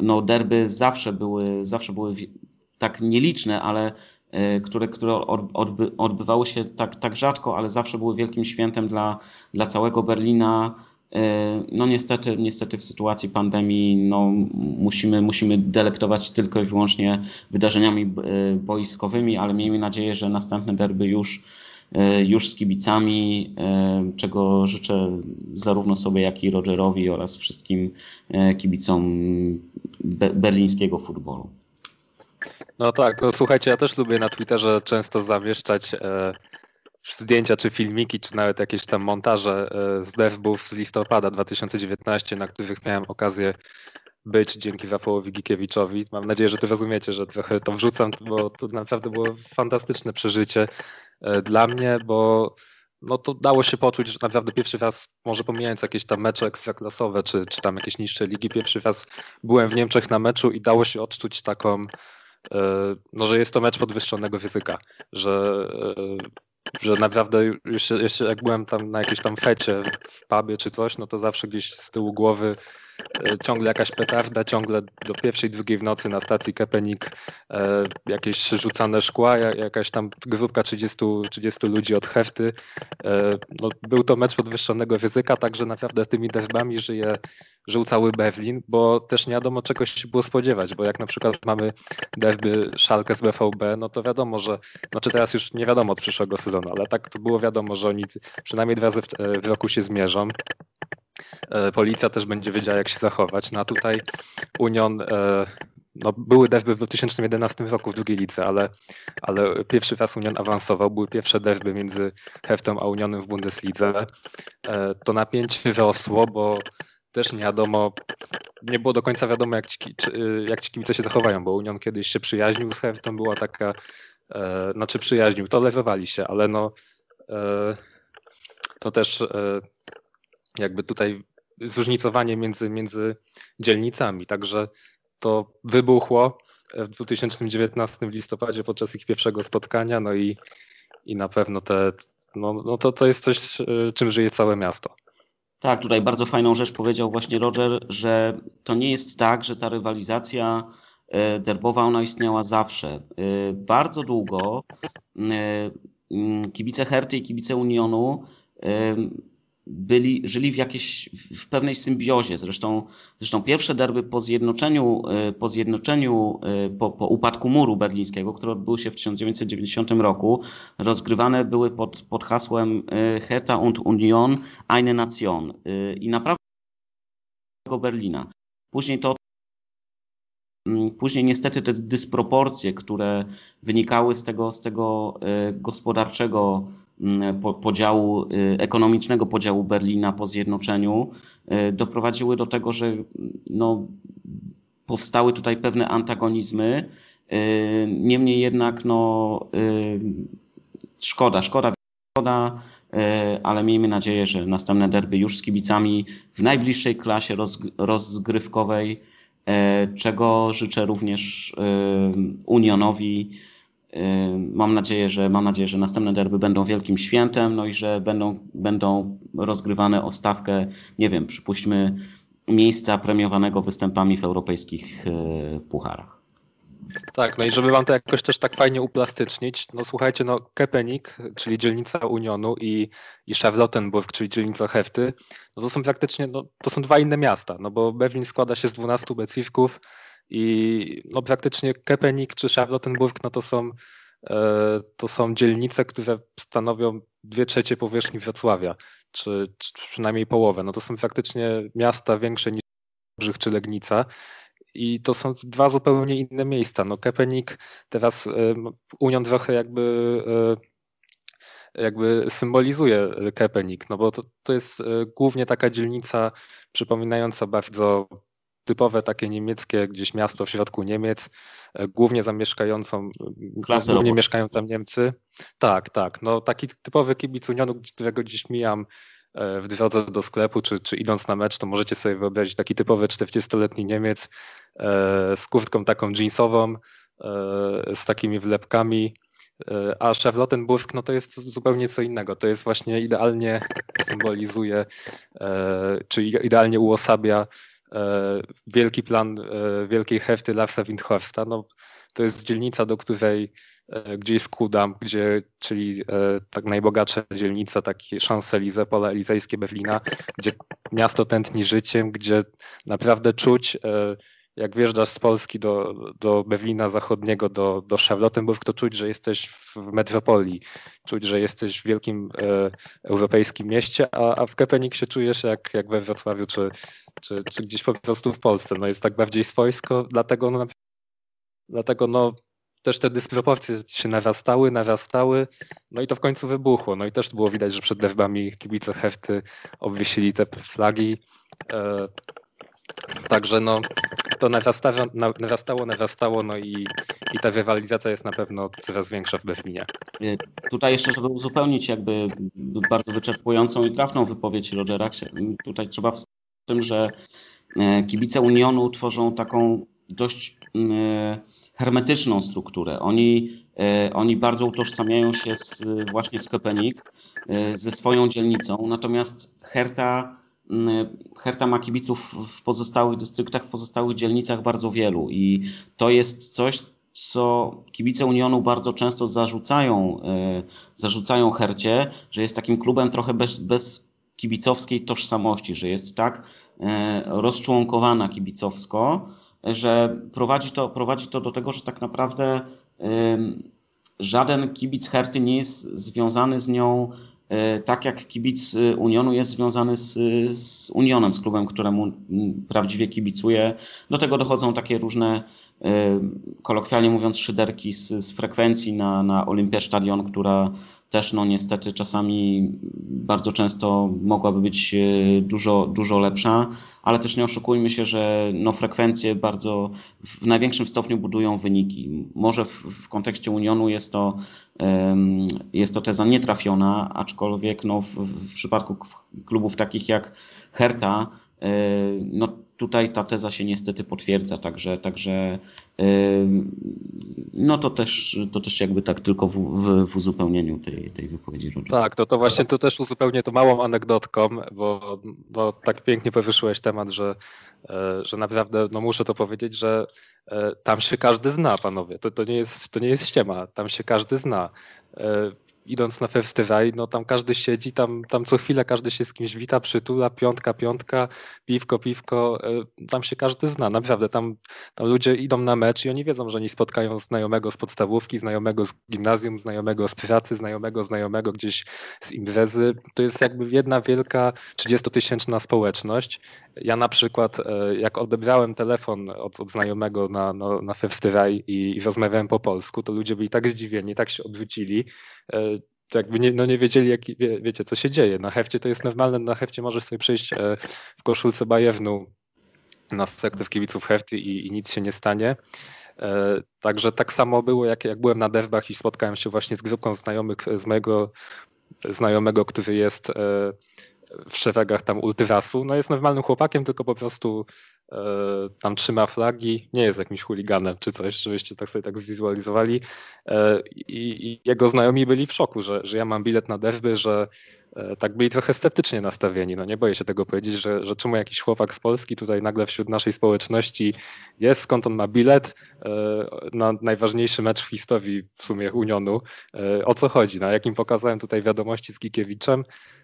no, derby zawsze były, zawsze były tak nieliczne, ale e, które, które odby, odbywały się tak, tak rzadko, ale zawsze były wielkim świętem dla, dla całego Berlina. E, no niestety, niestety w sytuacji pandemii no, musimy, musimy delektować tylko i wyłącznie wydarzeniami e, boiskowymi, ale miejmy nadzieję, że następne derby już, e, już z kibicami, czego życzę zarówno sobie, jak i Rogerowi oraz wszystkim kibicom berlińskiego futbolu. No tak, no słuchajcie, ja też lubię na Twitterze często zamieszczać zdjęcia, czy filmiki, czy nawet jakieś tam montaże e, z devbów z listopada 2019, na których miałem okazję być dzięki Rafałowi Gikiewiczowi. Mam nadzieję, że to rozumiecie, że trochę to wrzucam, bo to naprawdę było fantastyczne przeżycie e, dla mnie, bo no to dało się poczuć, że naprawdę pierwszy raz, może pomijając jakieś tam mecze ekstraklasowe, czy, czy tam jakieś niższe ligi, pierwszy raz byłem w Niemczech na meczu i dało się odczuć taką, e, no, że jest to mecz podwyższonego ryzyka, że że naprawdę jeszcze, jeszcze jak byłem tam na jakiejś tam fecie w pubie czy coś, no to zawsze gdzieś z tyłu głowy ciągle jakaś petarda, ciągle do pierwszej, drugiej w nocy na stacji Kepenik e, jakieś rzucane szkła, jakaś tam grupka 30, 30 ludzi od hefty. E, no, był to mecz podwyższonego ryzyka, także naprawdę tymi derbami żyje, żył cały Berlin, bo też nie wiadomo czego się było spodziewać, bo jak na przykład mamy derby Szalkę z BVB, no to wiadomo, że, znaczy teraz już nie wiadomo od przyszłego sezonu, ale tak to było wiadomo, że oni przynajmniej dwa razy w, w roku się zmierzą. E, policja też będzie wiedziała, jak się zachować. No a tutaj Union, e, no były derby w 2011 roku w drugiej lidze, ale, ale pierwszy raz Union awansował, były pierwsze derby między Heftą a Unionem w Bundeslidze. E, to napięcie rosło, bo też nie wiadomo, nie było do końca wiadomo, jak ci, jak ci kibice się zachowają, bo Union kiedyś się przyjaźnił z Heftą, była taka, znaczy przyjaźnił, tolerowali się, ale no to też jakby tutaj zróżnicowanie między, między dzielnicami. Także to wybuchło w 2019 w listopadzie podczas ich pierwszego spotkania, no i, i na pewno te, no, no to, to jest coś, e, czym żyje całe miasto. Tak, tutaj bardzo fajną rzecz powiedział właśnie Roger, że to nie jest tak, że ta rywalizacja e, derbowa ona istniała zawsze. E, bardzo długo kibice Herty i kibice Unionu byli, żyli w jakiejś, w pewnej symbiozie. Zresztą, zresztą pierwsze derby po zjednoczeniu, e, po, zjednoczeniu e, po, po upadku muru berlińskiego, który odbył się w 1990 roku, rozgrywane były pod, pod hasłem e, Hertha und Union, eine Nation. I naprawdę Berlina. Później to Później niestety te dysproporcje, które wynikały z tego, z tego gospodarczego Mm, podziału, y, ekonomicznego podziału Berlina po zjednoczeniu y, doprowadziły do tego, że no, powstały tutaj pewne antagonizmy. Niemniej jednak no, szkoda, szkoda szkoda, ale miejmy nadzieję, że następne derby już z kibicami w najbliższej klasie rozgrywkowej, czego życzę również Unionowi. Mam nadzieję, że mam nadzieję, że następne derby będą wielkim świętem, no i że będą, będą rozgrywane o stawkę, nie wiem, przypuśćmy miejsca premiowanego występami w europejskich pucharach. Tak, no i żeby wam to jakoś też tak fajnie uplastycznić, no słuchajcie, no Kepenik, czyli dzielnica Unionu i, i Charlottenburg, czyli dzielnica Hefty, no to są praktycznie, no to są dwa inne miasta, no bo Berlin składa się z 12 becywków i no praktycznie Kepenik czy Charlottenburg, no to są, e, to są dzielnice, które stanowią dwie trzecie powierzchni Wrocławia, czy, czy przynajmniej połowę, no to są faktycznie miasta większe niż Brzych czy Legnica i to są dwa zupełnie inne miejsca. No Kepenik teraz Union trochę jakby e, jakby symbolizuje Kepenik, no bo to, to jest e, głównie taka dzielnica przypominająca bardzo typowe takie niemieckie gdzieś miasto w środku Niemiec, głównie zamieszkającą, Klasę głównie mieszkają tam Niemcy. Tak, tak, no taki typowy kibic Unionu, którego gdzieś mijam w drodze do sklepu, czy, czy idąc na mecz, to możecie sobie wyobrazić taki typowy 40-letni Niemiec e, z kurtką taką jeansową, e, z takimi wlepkami, e, a Charlottenburg no to jest zupełnie co innego. To jest właśnie idealnie symbolizuje, czy idealnie uosabia wielki plan wielkiej hefty Larsa Windhorsta. No, to jest dzielnica, do której E, gdzie jest Kudam, gdzie, czyli e, tak najbogatsza dzielnica, taki Champs-Élysées, pola elizejskie Berlina, gdzie miasto tętni życiem, gdzie naprawdę czuć, e, jak wjeżdżasz z Polski do, do Berlina Zachodniego, do, do Charlottenburg, to czuć, że jesteś w metropolii, czuć, że jesteś w wielkim e, europejskim mieście, a, a w Kepenik się czujesz jak, jak we Wrocławiu, czy, czy, czy gdzieś po prostu w Polsce. No jest tak bardziej swojsko, dlatego no, dlatego no też te dysproporcje się narastały, narastały, no i to w końcu wybuchło. No i też było widać, że przed derbami kibice Hefty obwiesili te flagi. E, także no to narastało, narastało, narastało, no i, i ta rywalizacja jest na pewno coraz większa w Berlinie. E, tutaj jeszcze, żeby uzupełnić jakby bardzo wyczerpującą i trafną wypowiedź Rogera, tutaj trzeba wspomnieć o tym, że e, kibice Unionu tworzą taką dość hermetyczną strukturę. Oni, e, oni bardzo utożsamiają się z, właśnie z Köpenick, e, ze swoją dzielnicą, natomiast Herta, Herta ma kibiców w pozostałych dystryktach, w pozostałych dzielnicach bardzo wielu i to jest coś, co kibice Unionu bardzo często zarzucają, e, zarzucają Hercie, że jest takim klubem trochę bez, bez kibicowskiej tożsamości, że jest tak rozczłonkowana kibicowsko, że prowadzi to, prowadzi to do tego, że tak naprawdę żaden kibic Herty nie jest związany z nią e, tak jak kibic Unionu jest związany z, z Unionem, z klubem, któremu prawdziwie kibicuje. Do tego dochodzą takie różne, kolokwialnie mówiąc, szyderki z, z frekwencji na, na Olympia Stadion, która też no niestety czasami bardzo często mogłaby być e, dużo, dużo lepsza, ale też nie oszukujmy się, że no frekwencje bardzo w największym stopniu budują wyniki. Może w, w kontekście Unionu jest to, jest to teza nietrafiona, aczkolwiek no w, w przypadku klubów takich jak Herta, no tutaj ta teza się niestety potwierdza, także, także no to też, to też jakby tak tylko w, w, w uzupełnieniu tej, tej wypowiedzi. Tak, to, to właśnie to też uzupełnię to małą anegdotką, bo, bo tak pięknie powyszyłeś temat, że, e, że naprawdę no muszę to powiedzieć, że e, tam się każdy zna, panowie. To, to, nie, jest, to nie jest ściema, tam się każdy zna. Idąc na festiwal, no tam każdy siedzi, tam, tam co chwilę każdy się z kimś wita, przytula, piątka, piątka, piwko, piwko, e, tam się każdy zna, naprawdę, tam, tam ludzie idą na mecz i oni wiedzą, że oni spotkają znajomego z podstawówki, znajomego z gimnazjum, znajomego z pracy, znajomego, znajomego gdzieś z imprezy, to jest jakby jedna wielka 30-tysięczna społeczność. Ja na przykład, e, jak odebrałem telefon od, od znajomego na, na, na festiwal i, i rozmawiałem po polsku, to ludzie byli tak zdziwieni, tak się odwrócili, jakby nie, no nie wiedzieli, jak, wie, wiecie, co się dzieje. Na hefcie to jest normalne, na hefcie możesz sobie przejść e, w koszulce Bajewnu na sektor kibiców hefty i, i, nic się nie stanie. E, także tak samo było, jak, jak byłem na derbach i spotkałem się właśnie z grupką znajomych z mojego znajomego, który jest w szeregach tam ultrasu. No jest normalnym chłopakiem, tylko po prostu tam trzyma flagi, nie jest jakimś chuliganem czy coś, żebyście tak sobie tak zwizualizowali. I, i jego znajomi byli w szoku, że, że ja mam bilet na derby, że E, tak byli trochę sceptycznie nastawieni. No nie boję się tego powiedzieć, że, że czemu jakiś chłopak z Polski tutaj nagle wśród naszej społeczności jest, skąd on ma bilet e, na najważniejszy mecz w historii w sumie Unionu. E, o co chodzi? Na jakim pokazałem tutaj wiadomości z Gikiewiczem, E,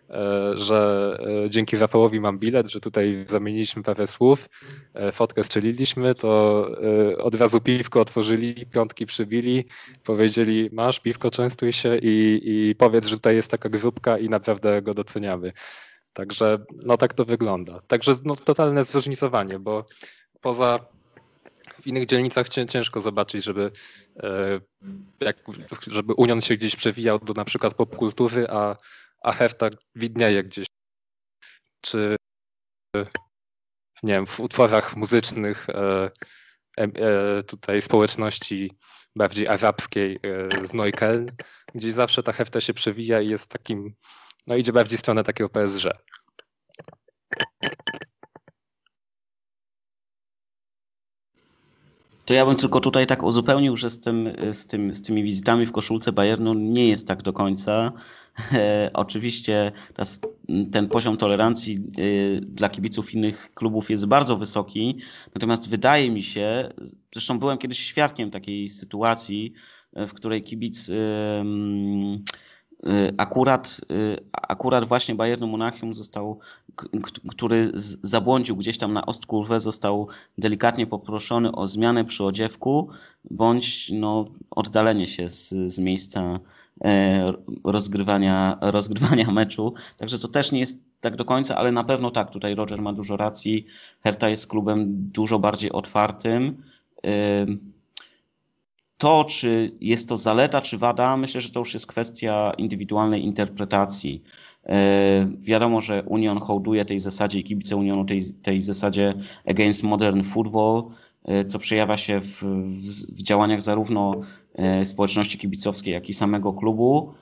że e, dzięki Rafałowi mam bilet, że tutaj zamieniliśmy parę słów, e, fotkę strzeliliśmy, to od razu piwko otworzyli, piątki przybili, powiedzieli masz piwko, częstuj się i, i powiedz, że tutaj jest taka grupka i naprawdę go doceniamy. Także no tak to wygląda. Także no, totalne zróżnicowanie, bo poza w innych dzielnicach ciężko zobaczyć, żeby, żeby Union się gdzieś przewijał do na przykład popkultury, a a hefta widnieje gdzieś. Czy nie wiem, w utworach muzycznych e, e, tutaj społeczności bardziej arabskiej e, z Neukölln, gdzieś zawsze ta hefta się przewija i jest takim, no idzie bardziej w stronę takiego PSG. To ja bym tylko tutaj tak uzupełnił, że z, tym, z, tym, z tymi wizytami w koszulce Bayernu nie jest tak do końca. E, oczywiście ta, ten poziom tolerancji y, dla kibiców innych klubów jest bardzo wysoki, natomiast wydaje mi się, zresztą byłem kiedyś świadkiem takiej sytuacji, w której kibic Y, akurat, akurat właśnie Bayernu Monachium został, który zabłądził gdzieś tam na Ostkurwę, został delikatnie poproszony o zmianę przy odziewku, bądź no, oddalenie się z, z miejsca e, rozgrywania, rozgrywania meczu. Także to też nie jest tak do końca, ale na pewno tak, tutaj Roger ma dużo racji. Hertha jest klubem dużo bardziej otwartym. To, czy jest to zaleta, czy wada, myślę, że to już jest kwestia indywidualnej interpretacji. E, wiadomo, że Union hołduje tej zasadzie i kibice Unionu tej, tej zasadzie against modern football, e, co przejawia się w, w, w działaniach zarówno e, społeczności kibicowskiej, jak i samego klubu.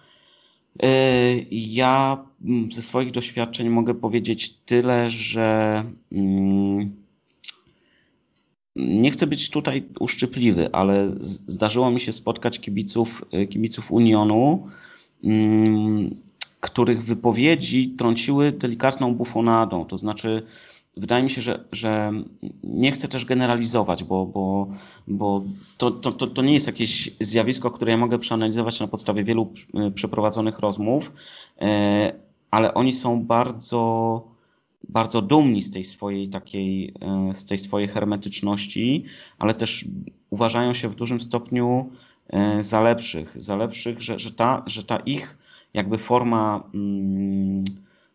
Ja ze swoich doświadczeń mogę powiedzieć tyle, że. Mm, nie chcę być tutaj uszczypliwy, ale zdarzyło mi się spotkać kibiców, kibiców Unionu, mm, których wypowiedzi trąciły delikatną bufonadą. To znaczy, wydaje mi się, że, że nie chcę też generalizować, bo, bo, bo to, to, to nie jest jakieś zjawisko, które ja mogę przeanalizować na podstawie wielu y, przeprowadzonych rozmów, y, ale oni są bardzo bardzo dumni z tej swojej takiej, e, z tej swojej hermetyczności, ale też uważają się w dużym stopniu e, za lepszych, za lepszych, że, że, ta, że ta ich jakby forma, mm,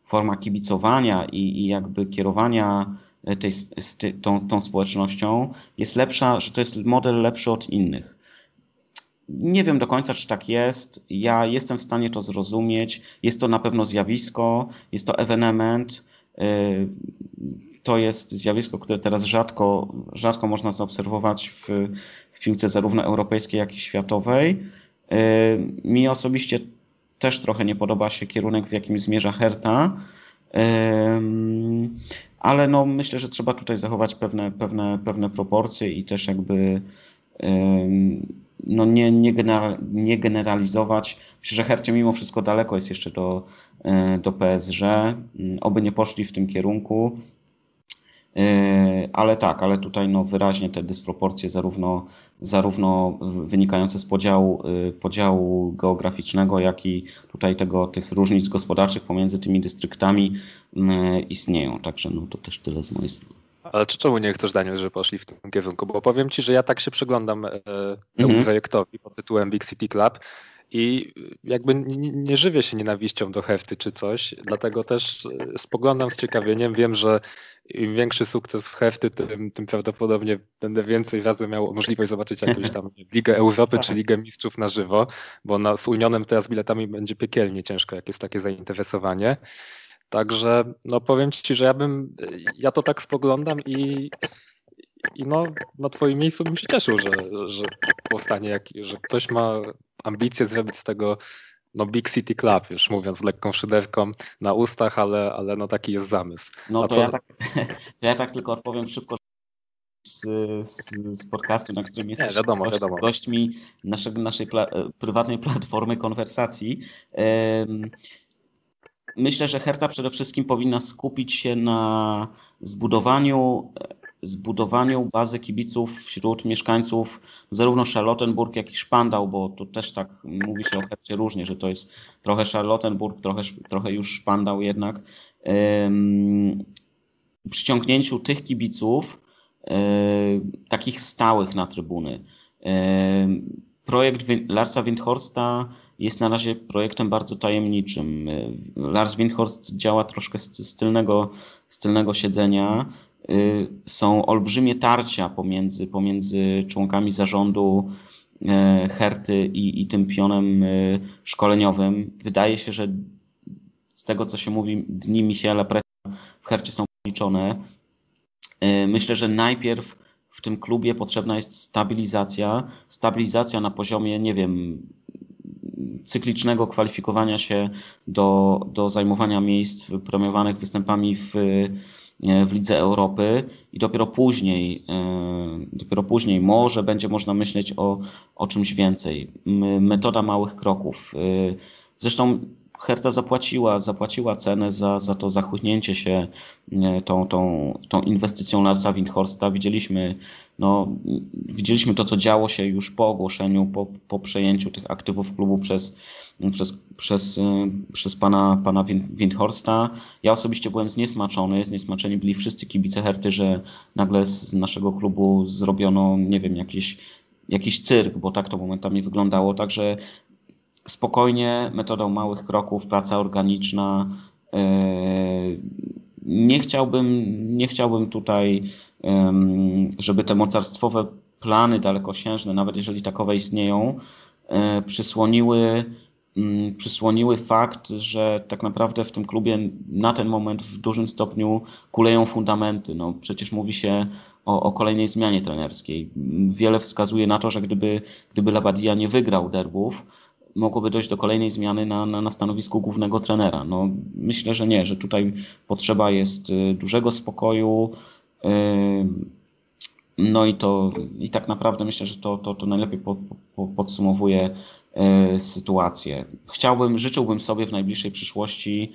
forma kibicowania i, i jakby kierowania tej, tą, tą społecznością jest lepsza, że to jest model lepszy od innych. Nie wiem do końca, czy tak jest. Ja jestem w stanie to zrozumieć. Jest to na pewno zjawisko, jest to ewenement. Y, to jest zjawisko, które teraz rzadko, rzadko można zaobserwować w, w piłce zarówno europejskiej, jak i światowej. Y, mi osobiście też trochę nie podoba się kierunek, w jakim zmierza Herta, ale no myślę, że trzeba tutaj zachować pewne, pewne, pewne proporcje i też jakby no nie, nie, nie generalizować. Myślę, że Hercie mimo wszystko daleko jest jeszcze do, e, do PSG. Mm, oby nie poszli w tym kierunku. E, ale tak, ale tutaj no wyraźnie te dysproporcje zarówno, zarówno wynikające z podziału, e, podziału geograficznego, jak i tutaj tego, tych różnic gospodarczych pomiędzy tymi dystryktami mm, istnieją. Także no to też tyle z mojej strony. Ale czy czemu nie chcesz, Daniel, żeby poszli w tym kierunku? Bo powiem ci, że ja tak się przyglądam e, temu mhm. projektowi pod tytułem Big City Club i jakby nie, żywię się nienawiścią do hefty czy coś, dlatego też e, spoglądam z ciekawieniem. Wiem, że im większy sukces w hefty, tym, tym prawdopodobnie będę więcej razy miał możliwość zobaczyć jakąś tam Ligę Europy czy tak. Ligę Mistrzów na żywo, bo na, z Unionem teraz biletami będzie piekielnie ciężko, jak jest takie zainteresowanie. Także no powiem ci, że ja bym, ja to tak spoglądam i, i no na twoim miejscu bym się cieszył, że, że powstanie, jak, że ktoś ma ambicje zrobić z tego no Big City Club, już mówiąc lekką szyderką na ustach, ale, ale no taki jest zamysł. No to, co... ja tak, ja tak tylko odpowiem szybko z, z, z podcastu, na którym jesteś Nie, wiadomo, wiadomo. gośćmi naszego, naszej pla prywatnej platformy konwersacji. Myślę, że Herta przede wszystkim powinna skupić się na zbudowaniu zbudowaniu bazy kibiców wśród mieszkańców zarówno Charlottenburg, jak i Szpandał, bo tu też tak mówi się o Hercie różnie, że to jest trochę Charlottenburg, trochę, trochę już Szpandał jednak. Przyciągnięciu tych kibiców, um, takich stałych na trybuny. Um, projekt Larsa Windhorsta jest na razie projektem bardzo tajemniczym. Lars Windhorst działa troszkę z tylnego, z tylnego siedzenia. Y, są olbrzymie tarcia pomiędzy, pomiędzy członkami zarządu y, Herty i, i tym pionem y, szkoleniowym. Wydaje się, że z tego, co się mówi, dni Michaela Preta w Hercie są policzone. Myślę, że najpierw w tym klubie potrzebna jest stabilizacja. Stabilizacja na poziomie, nie wiem, cyklicznego kwalifikowania się do, do zajmowania miejsc premiowanych występami w w Lidze Europy i dopiero później, e, dopiero później może będzie można myśleć o, o czymś więcej. Metoda małych kroków. E, zresztą Herta zapłaciła, zapłaciła cenę za, za to zachłyśnięcie się tą, tą, tą inwestycją Larsa Windhorsta. Widzieliśmy, no, widzieliśmy to, co działo się już po ogłoszeniu, po, po przejęciu tych aktywów klubu przez, przez, przez, y, przez pana, pana Windhorsta. Ja osobiście byłem zniesmaczony. Zniesmaczeni byli wszyscy kibice Herty, że nagle z naszego klubu zrobiono, nie wiem, jakiś, jakiś cyrk, bo tak to momentami wyglądało. Także spokojnie, metodą małych kroków, praca organiczna. Y, nie chciałbym, nie chciałbym tutaj, żeby te mocarstwowe plany dalekosiężne, nawet jeżeli takowe istnieją, y, przysłoniły przysłoniły fakt, że tak naprawdę w tym klubie na ten moment w dużym stopniu kuleją fundamenty. No, przecież mówi się o, o kolejnej zmianie trenerskiej. Wiele wskazuje na to, że gdyby, gdyby Labadia nie wygrał derbów, mogłoby dojść do kolejnej zmiany na, na, na stanowisku głównego trenera. No, myślę, że nie, że tutaj potrzeba jest y, dużego spokoju. Y, no i to i tak naprawdę myślę, że to, to, to najlepiej po, po, podsumowuje E, sytuację. Chciałbym, życzyłbym sobie w najbliższej przyszłości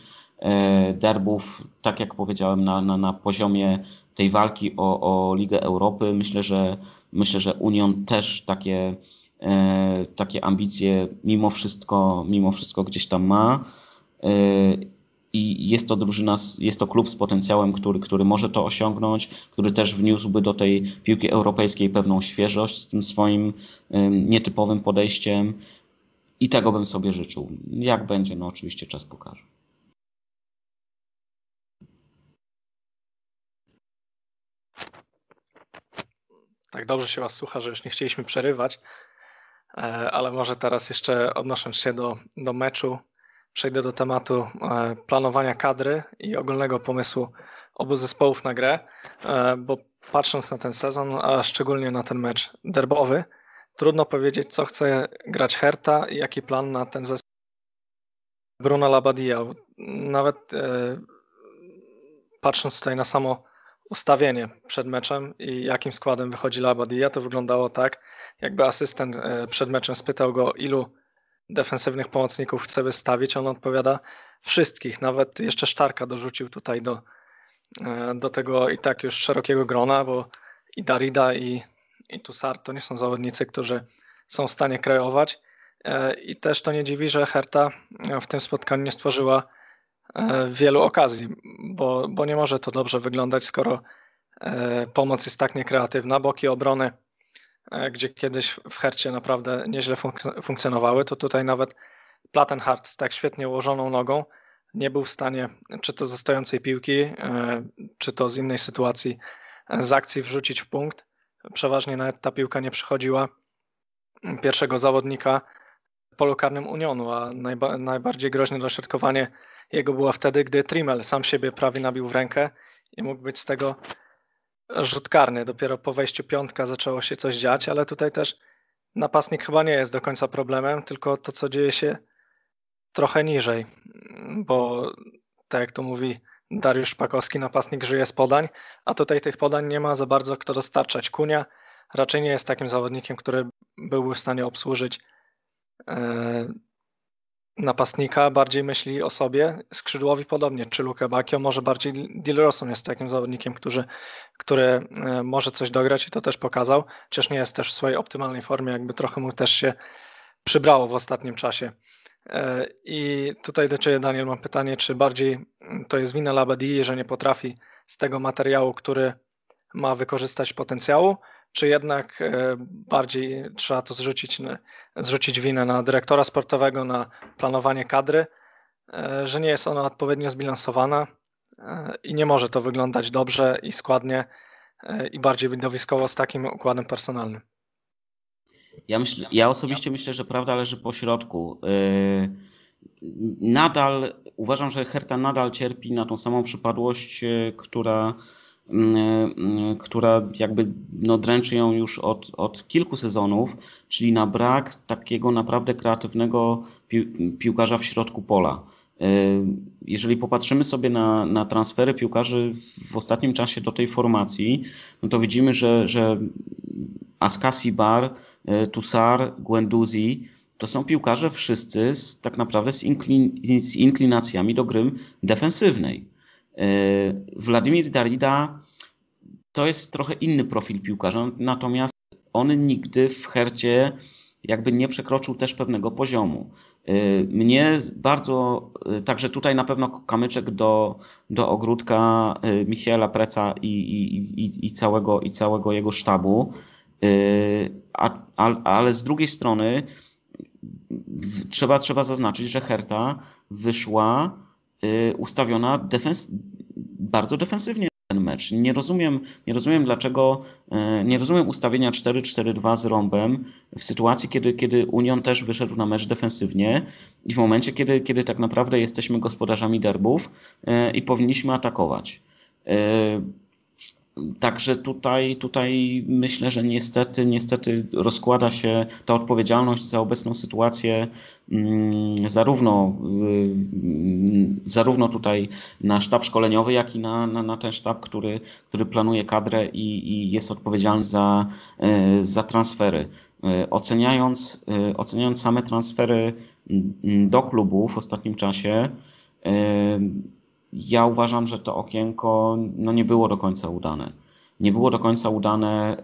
derbów, tak jak powiedziałem, na, na, na poziomie tej walki o, o Ligę Europy. Myślę, że myślę, że Union też takie, takie ambicje mimo wszystko, mimo wszystko gdzieś tam ma. I jest to drużyna, jest to klub z potencjałem, który, który może to osiągnąć, który też wniósłby do tej piłki europejskiej pewną świeżość z tym swoim nietypowym podejściem. I tego bym sobie życzył. Jak będzie, no oczywiście czas pokaże. Tak dobrze się Was słucha, że już nie chcieliśmy przerywać, e, ale może teraz jeszcze odnosząc się do, do meczu, przejdę do tematu e, planowania kadry i ogólnego pomysłu obu zespołów na grę, e, bo patrząc na ten sezon, a szczególnie na ten mecz derbowy, Trudno powiedzieć, co chce grać Herta i jaki plan na ten zespół Bruno Labadia. Nawet e, patrząc tutaj na samo ustawienie przed meczem i jakim składem wychodzi Labadia, to wyglądało tak, jakby asystent e, przed meczem spytał go, ilu defensywnych pomocników chce wystawić. On odpowiada wszystkich. Nawet jeszcze Sztarka dorzucił tutaj do, e, do tego i tak już szerokiego grona, bo i Darida i i Tussard to nie są zawodnicy, którzy są w stanie kreować. E, I też to nie dziwi, że Herta w tym spotkaniu nie stworzyła wielu okazji, bo, bo nie może to dobrze wyglądać, skoro pomoc jest tak niekreatywna. Boki obrony, gdzie kiedyś w Hercie naprawdę nieźle funk- funkcjonowały, to tutaj nawet Plattenhardt z tak świetnie ułożoną nogą nie był w stanie, czy to ze stojącej piłki, czy to z innej sytuacji, z akcji wrzucić w punkt przeważnie nawet ta piłka nie przychodziła pierwszego zawodnika polu karnym Unionu, a najba, najbardziej groźne dośrodkowanie jego było wtedy, gdy Trimmel sam siebie prawie nabił w rękę i mógł być z tego rzut karny. Dopiero po wejściu piątka zaczęło się coś dziać, ale tutaj też napastnik chyba nie jest do końca problemem, tylko to, co dzieje się trochę niżej, bo tak jak to mówi Dariusz Pakowski, napastnik żyje z podań, a tutaj tych podań nie ma za bardzo kto dostarczać. Kunia raczej nie jest takim zawodnikiem, który byłby w stanie obsłużyć e, napastnika, bardziej myśli o sobie. Skrzydłowi podobnie, czy Luke Bakio, może bardziej Dilroson jest takim zawodnikiem, który, który e, może coś dograć i to też pokazał, chociaż nie jest też w swojej optymalnej formie, jakby trochę mu też się przybrało w ostatnim czasie. E, I tutaj do Ciebie, Daniel, mam pytanie, czy bardziej to jest wina Labadii, że nie potrafi z tego materiału, który ma wykorzystać potencjału, czy jednak e, bardziej trzeba to zrzucić, zrzucić winę na dyrektora sportowego, na planowanie kadry, e, że nie jest ona odpowiednio zbilansowana i nie może to wyglądać dobrze i składnie i bardziej widowiskowo z takim układem personalnym. Ja, myśl, ja osobiście myślę, że prawda leży po środku. Nadal uważam, że Herta nadal cierpi na tą samą przypadłość, która, która jakby no, dręczy ją już od, od kilku sezonów, czyli na brak takiego naprawdę kreatywnego piłkarza w środku pola. Jeżeli popatrzymy sobie na, na transfery piłkarzy w ostatnim czasie do tej formacji, no to widzimy, że, że Askasi Bar Tussar, Guendouzi, to są piłkarze wszyscy z, tak naprawdę z, inklin, z inklinacjami do gry defensywnej. E, Władimir Darida to jest trochę inny profil piłkarza, natomiast on nigdy w Hercie jakby nie przekroczył też pewnego poziomu. E, mnie bardzo, także tutaj na pewno kamyczek do, do ogródka Michaela Preca i, i, i, całego, i całego jego sztabu. A, a, ale z drugiej strony trzeba, trzeba zaznaczyć, że Herta wyszła ustawiona defens bardzo defensywnie ten mecz. Nie rozumiem, nie rozumiem dlaczego, y, nie rozumiem ustawienia 4-4-2 z rąbem w sytuacji, kiedy, kiedy Union też wyszedł na mecz defensywnie i w momencie, kiedy, kiedy tak naprawdę jesteśmy gospodarzami derbów y, i powinniśmy atakować. Także tutaj, tutaj myślę, że niestety, niestety rozkłada się ta odpowiedzialność za obecną sytuację mm, zarówno, y, zarówno tutaj na sztab szkoleniowy, jak i na, na, na ten sztab, który, który planuje kadrę i, i jest odpowiedzialny za, y, za transfery. Y, oceniając, oceniając same transfery mm, do klubu w ostatnim czasie, ja uważam, że to okienko no, nie było do końca udane. Nie było do końca udane.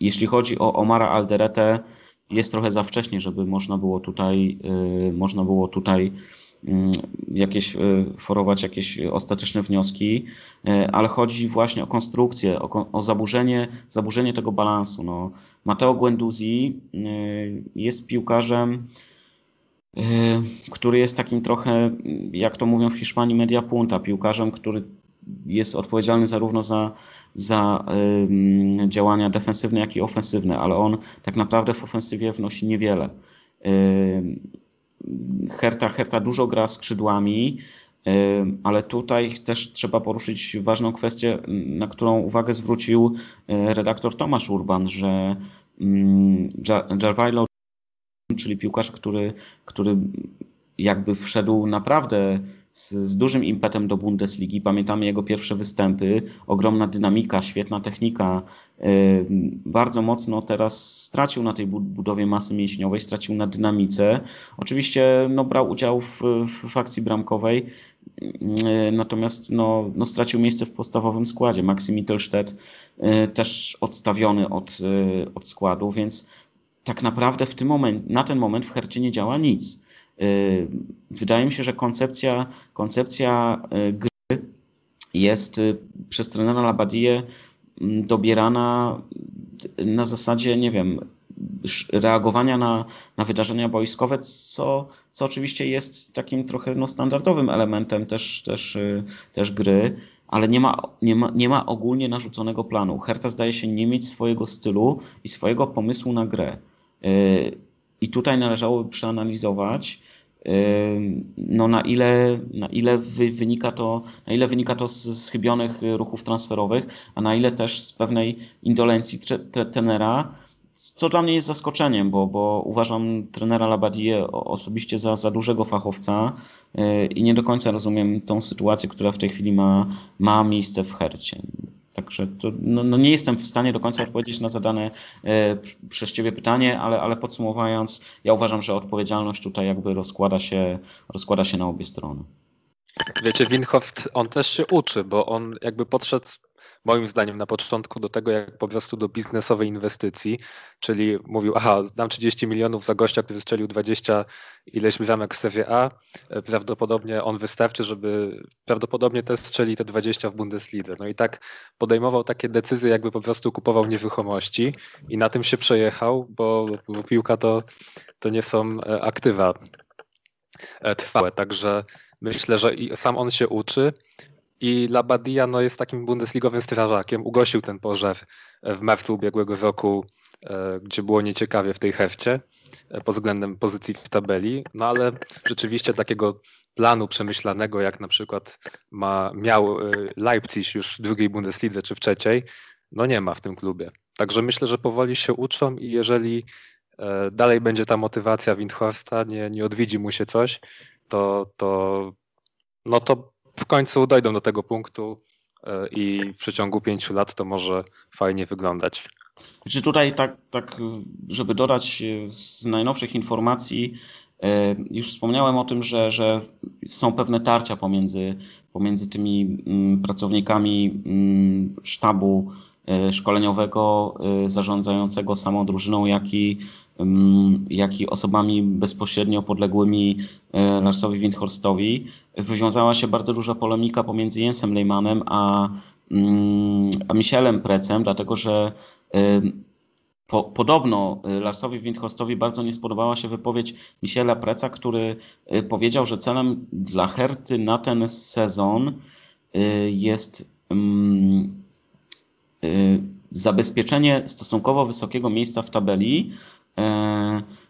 Jeśli chodzi o Omara Alderete, jest trochę za wcześnie, żeby można było tutaj, można było tutaj jakieś, forować jakieś ostateczne wnioski, ale chodzi właśnie o konstrukcję, o, o zaburzenie, zaburzenie tego balansu. No, Mateo Guendouzi jest piłkarzem, który jest takim trochę, jak to mówią w Hiszpanii, media punta, piłkarzem, który jest odpowiedzialny zarówno za, za y, działania defensywne, jak i ofensywne, ale on tak naprawdę w ofensywie wnosi niewiele. Y, Herta, Herta dużo gra skrzydłami, y, ale tutaj też trzeba poruszyć ważną kwestię, na którą uwagę zwrócił redaktor Tomasz Urban, że Jarvilo czyli piłkarz, który, który jakby wszedł naprawdę z, z, dużym impetem do Bundesligi. Pamiętamy jego pierwsze występy, ogromna dynamika, świetna technika. Bardzo mocno teraz stracił na tej budowie masy mięśniowej, stracił na dynamice. Oczywiście no, brał udział w, w akcji bramkowej, natomiast no, no, stracił miejsce w podstawowym składzie. Maxim Mittelstedt też odstawiony od, od składu, więc tak naprawdę w tym moment, na ten moment w Hercie nie działa nic. Y, wydaje mi się, że koncepcja, koncepcja y, gry jest y, przez trenera Labadie mm, dobierana na zasadzie, nie wiem, reagowania na, na wydarzenia boiskowe, co, co oczywiście jest takim trochę no, standardowym elementem też, też, też gry, ale nie ma, nie, ma, nie ma ogólnie narzuconego planu. Herta zdaje się nie mieć swojego stylu i swojego pomysłu na grę. I tutaj należałoby przeanalizować, no na ile, na ile wynika to, na ile wynika to z schybionych ruchów transferowych, a na ile też z pewnej indolencji trenera, co dla mnie jest zaskoczeniem, bo, bo uważam trenera Labadie osobiście za, za dużego fachowca i nie do końca rozumiem tą sytuację, która w tej chwili ma, ma miejsce w Hercie. Także to, no, no, nie jestem w stanie do końca odpowiedzieć na zadane e, przez Ciebie pytanie, ale, ale podsumowując, ja uważam, że odpowiedzialność tutaj jakby rozkłada się, rozkłada się na obie strony. Wiecie, Winhorst, on też się uczy, bo on jakby podszedł moim zdaniem na początku do tego, jak po prostu do biznesowej inwestycji, czyli mówił, aha, dam 30 milionów za gościa, który strzelił 20 ileś bramek w Serie A, e, prawdopodobnie on wystarczy, żeby prawdopodobnie też strzeli te 20 w Bundeslidze. No i tak podejmował takie decyzje, jakby po prostu kupował nieruchomości i na tym się przejechał, bo, bo piłka to, to nie są e, aktywa e, trwałe, także myślę, że sam on się uczy i Labadia no, jest takim bundesligowym strażakiem. Ugosił ten pożar w marcu ubiegłego roku, e, gdzie było nieciekawie w tej hefcie e, pod względem pozycji w tabeli, no ale rzeczywiście takiego planu przemyślanego, jak na przykład ma, miał e, Leipzig już w drugiej Bundeslidze czy w trzeciej, no nie ma w tym klubie. Także myślę, że powoli się uczą i jeżeli dalej będzie ta motywacja Windhorsta, nie, nie odwiedzi mu się coś, to, to, no to w końcu dojdą do tego punktu e, i w przeciągu pięciu lat to może fajnie wyglądać. Czy tutaj tak, tak, żeby dodać e, z najnowszych informacji, e, już wspomniałem o tym, że, że są pewne tarcia pomiędzy, pomiędzy tymi mm, pracownikami mm, sztabu szkoleniowego zarządzającego samą drużyną, jak i, jak i osobami bezpośrednio podległymi Larsowi Windhorstowi. Wywiązała się bardzo duża polemika pomiędzy Jensem Lehmanem a, mm, a Michelem Precem, dlatego że po, podobno y, Larsowi Windhorstowi bardzo nie spodobała się wypowiedź Michela Preca, który y, powiedział, że celem dla Herty na ten sezon jest zabezpieczenie stosunkowo wysokiego miejsca w tabeli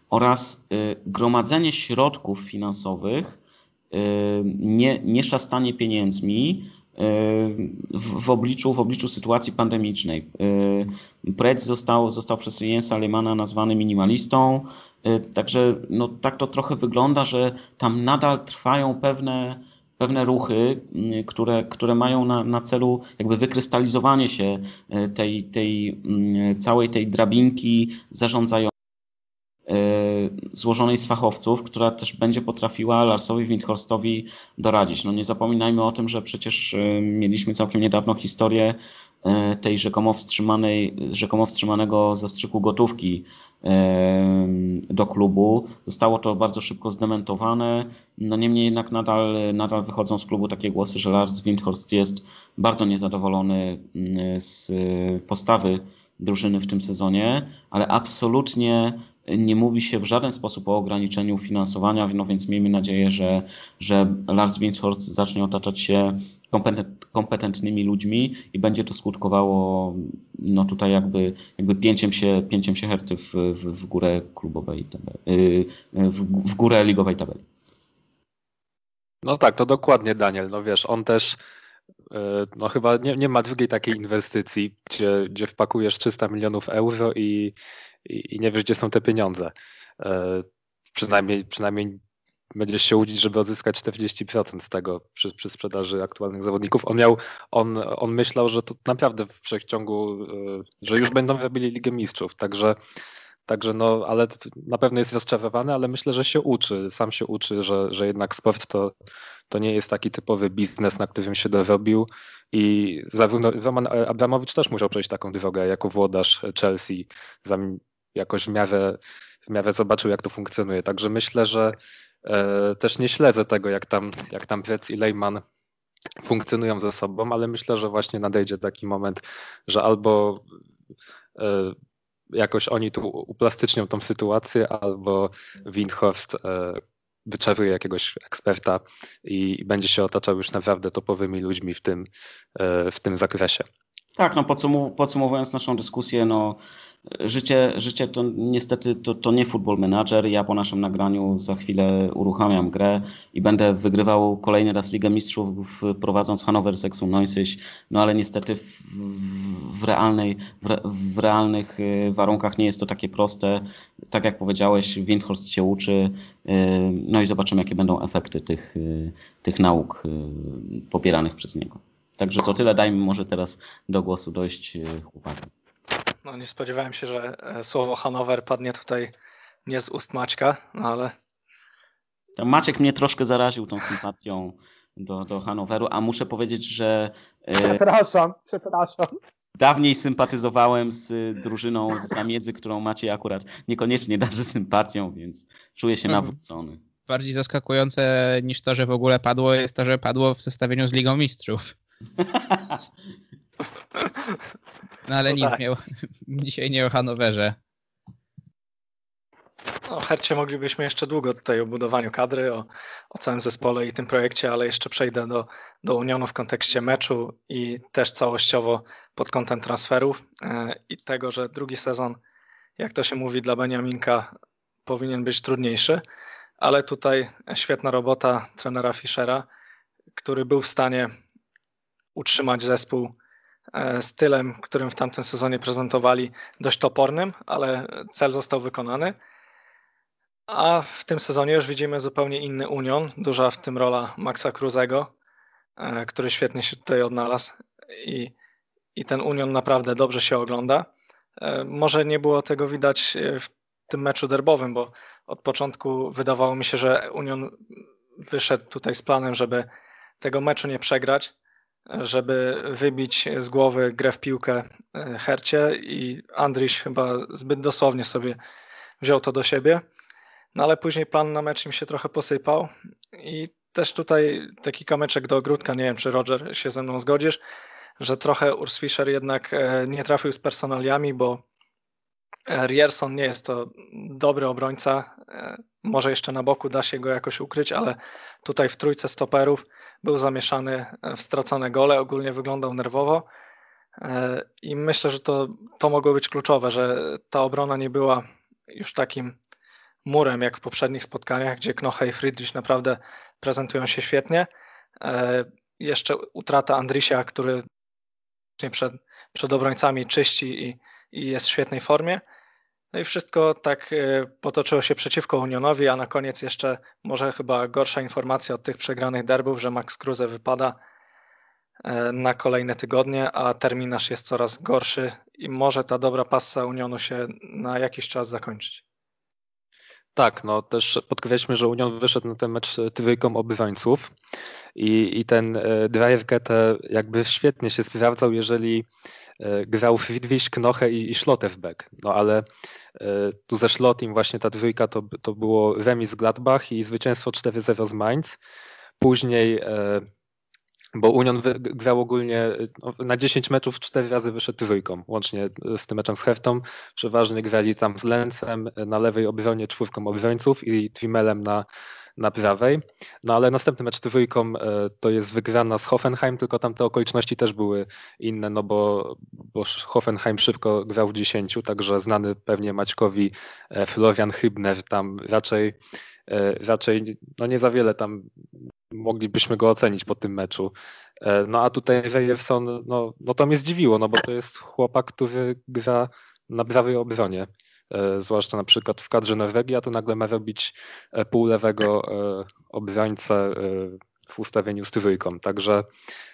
oraz gromadzenie środków finansowych nie, nie szastanie pieniędzmi w, w, obliczu, w obliczu sytuacji pandemicznej. Prec został, został przez Jensa Alemana nazwany minimalistą, także no, tak to trochę wygląda, że tam nadal trwają pewne, pewne ruchy, które, które mają na, na celu jakby wykrystalizowanie się tej, tej całej tej drabinki zarządzającej E, złożonej z fachowców, która też będzie potrafiła Larsowi Windhorstowi doradzić. No nie zapominajmy o tym, że przecież e, mieliśmy całkiem niedawno historię e, tej rzekomo, wstrzymanej, rzekomo wstrzymanego zastrzyku gotówki do klubu. Zostało to bardzo szybko zdementowane. No niemniej jednak nadal, nadal wychodzą z klubu takie głosy, że Lars Windhorst jest bardzo niezadowolony z postawy drużyny w tym sezonie, ale absolutnie nie mówi się w żaden sposób o ograniczeniu finansowania, no więc miejmy nadzieję, że, że Lars Windhorst zacznie otaczać się kompetentnymi ludźmi i będzie to skutkowało no tutaj jakby, jakby pięciem się, pięciem się herty w, w, w górę klubowej tabeli, w, w górę ligowej tabeli. No tak, to dokładnie Daniel. No wiesz, on też e, no chyba nie, nie ma drugiej takiej inwestycji, gdzie, gdzie wpakujesz 300 milionów euro i, i, i nie wiesz, gdzie są te pieniądze. E, przynajmniej, przynajmniej będziesz się łudzić, żeby odzyskać 40% z tego przy, przy sprzedaży aktualnych zawodników. On miał, on, on myślał, że to naprawdę w wszechciągu, e, że już będą robili Ligę Mistrzów, także Także no, ale na pewno jest rozczarowany, ale myślę, że się uczy, sam się uczy, że, że jednak sport to, to nie jest taki typowy biznes, na którym się dorobił i zarówno Roman Abramowicz też musiał przejść taką drogę jako włodarz Chelsea, jakoś w miarę, w miarę zobaczył, jak to funkcjonuje. Także myślę, że e, też nie śledzę tego, jak tam, jak tam Prec i Lejman funkcjonują ze sobą, ale myślę, że właśnie nadejdzie taki moment, że albo e, jakoś oni tu uplastycznią tą sytuację, albo Windhorst e, wyczaruje jakiegoś eksperta i, będzie się otaczał już naprawdę topowymi ludźmi w tym, w tym zakresie. Tak, no podsumowując naszą dyskusję, no Życie, życie to niestety to, to nie Football Manager. Ja po naszym nagraniu za chwilę uruchamiam grę i będę wygrywał kolejny raz Ligę Mistrzów prowadząc Hanover Sexu Noisyś. No ale niestety w, w, realnej, w, w, realnych y, warunkach nie jest to takie proste. Tak jak powiedziałeś, Windhorst się uczy. Y, no i zobaczymy, jakie będą efekty tych, y, tych nauk popieranych przez niego. Także to tyle. Dajmy może teraz do głosu dojść chłopakom. No nie spodziewałem się, że e, słowo Hanower padnie tutaj nie z ust Maćka, no ale... Maciek mnie troszkę zaraził tą sympatią do, do Hanoweru, a muszę powiedzieć, że... E, przepraszam, przepraszam. Dawniej sympatyzowałem z drużyną z Zamiedzy, którą macie akurat niekoniecznie darzy sympatią, więc czuję się mhm. nawrócony. Bardziej zaskakujące niż to, że w ogóle padło, jest to, że padło w zestawieniu z Ligą Mistrzów. No ale no nic, tak. miał, dzisiaj nie o Hanowerze. O Hercie moglibyśmy jeszcze długo tutaj o budowaniu kadry, o, o całym zespole i tym projekcie, ale jeszcze przejdę do, do Unionu w kontekście meczu i też całościowo pod kątem transferów e, i tego, że drugi sezon, jak to się mówi dla Beniaminka, powinien być trudniejszy, ale tutaj świetna robota trenera Fischera, który był w stanie utrzymać zespół E, stylem, którym w tamtym sezonie prezentowali, dość topornym, ale cel został wykonany. A w tym sezonie już widzimy zupełnie inny Union, duża w tym rola Maxa Cruzego, e, który świetnie się tutaj odnalazł i, i ten Union naprawdę dobrze się ogląda. E, może nie było tego widać w tym meczu derbowym, bo od początku wydawało mi się, że Union wyszedł tutaj z planem, żeby tego meczu nie przegrać, żeby wybić z głowy grę w piłkę e, Hercie i Andryś chyba zbyt dosłownie sobie wziął to do siebie. No ale później plan na mecz im się trochę posypał i też tutaj taki kamyczek do ogródka, nie wiem czy Roger się ze mną zgodzisz, że trochę Urs Fischer jednak e, nie trafił z personaliami, bo e, Rierson nie jest to dobry obrońca, może jeszcze na boku da się go jakoś ukryć, ale tutaj w trójce stoperów był zamieszany w stracone gole, ogólnie wyglądał nerwowo e, i myślę, że to, to mogło być kluczowe, że ta obrona nie była już takim murem jak w poprzednich spotkaniach, gdzie Knoche i Friedrich naprawdę prezentują się świetnie. E, jeszcze utrata Andrisia, który przed, przed obrońcami czyści i, i jest w świetnej formie. No i wszystko tak e, potoczyło się przeciwko Unionowi, a na koniec jeszcze może chyba gorsza informacja od tych przegranych derbów, że Max Kruse wypada e, na kolejne tygodnie, a terminarz jest coraz gorszy i może ta dobra passa Unionu się na jakiś czas zakończyć. Tak, no też podkreślmy, że Union wyszedł na ten mecz trójką obywańców i, i ten e, drive jakby świetnie się sprawdzał, jeżeli grał Friedrich, Knoche i, i Schlotterbeck. No ale E, tu ze Szlotim właśnie ta dwójka to, to było remis Gladbach i zwycięstwo 4-0 z Mainz. Później, e, bo Union grał ogólnie no, na 10 meczów 4 razy wyszedł trójką, łącznie z tym meczem z Heftą. Przeważnie grali tam z Lencem na lewej obronie czwórką obrońców i Twimelem na na prawej. No ale następny mecz dwójką e, to jest wygrana z Hoffenheim, tylko tam te okoliczności też były inne, no bo, bo Hoffenheim szybko grał w 10, także znany pewnie Maćkowi e, Florian Hybner tam raczej e, raczej no nie za wiele tam moglibyśmy go ocenić po tym meczu. No a tutaj Rejerson, no, no to mnie zdziwiło, no bo to jest chłopak, który gra na prawej obronie. E, zwłaszcza na przykład w kadrze Norwegii, a to nagle ma robić e, półlewego e, obrońcę w ustawieniu z trójką. Także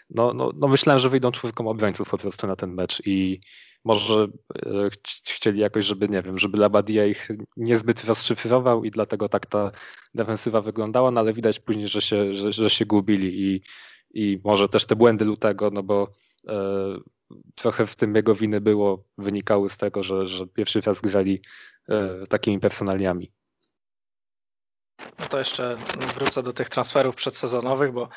no, no, no myślałem, że wyjdą czwórką obrońców po prostu na ten mecz i może chcieli jakoś, żeby nie wiem, żeby Labadia ich niezbyt rozszyfrował i dlatego tak ta defensywa wyglądała, no ale widać później, że się, że, że się gubili i, i może też te błędy lutego, no bo trochę w tym jego winy było, wynikały z tego, że, że pierwszy raz grali e, takimi personaliami. No to jeszcze wrócę do tych transferów przedsezonowych, bo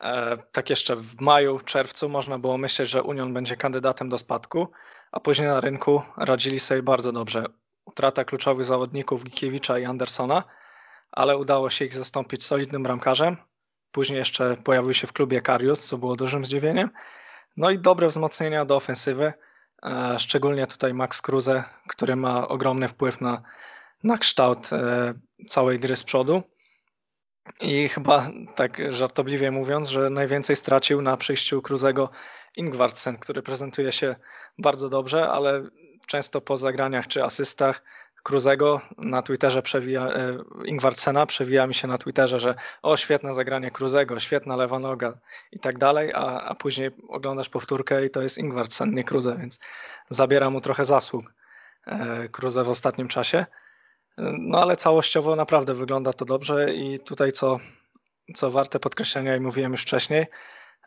e, tak jeszcze w maju, czerwcu można było myśleć, że Union będzie kandydatem do spadku, a później na rynku radzili sobie bardzo dobrze. Utrata kluczowych zawodników Gikiewicza i Andersona, ale udało się ich zastąpić solidnym bramkarzem. Później jeszcze pojawił się w klubie Karius, co było dużym zdziwieniem No i dobre wzmocnienia do ofensywy, szczególnie tutaj Max Kruse, który ma ogromny wpływ na, na kształt całej gry z przodu. I chyba tak żartobliwie mówiąc, że najwięcej stracił na przyjściu Kruzego Ingvartsen, który prezentuje się bardzo dobrze, ale często po zagraniach czy asystach Kruzego na Twitterze przewija, e, Ingwartsena przewija mi się na Twitterze, że o świetne zagranie Kruzego, świetna lewa noga i tak dalej, a, a później oglądasz powtórkę i to jest Ingwartsen, nie Kruze, więc zabiera mu trochę zasług e, Kruze w ostatnim czasie. No ale całościowo naprawdę wygląda to dobrze i tutaj co, co warte podkreślenia i mówiłem już wcześniej,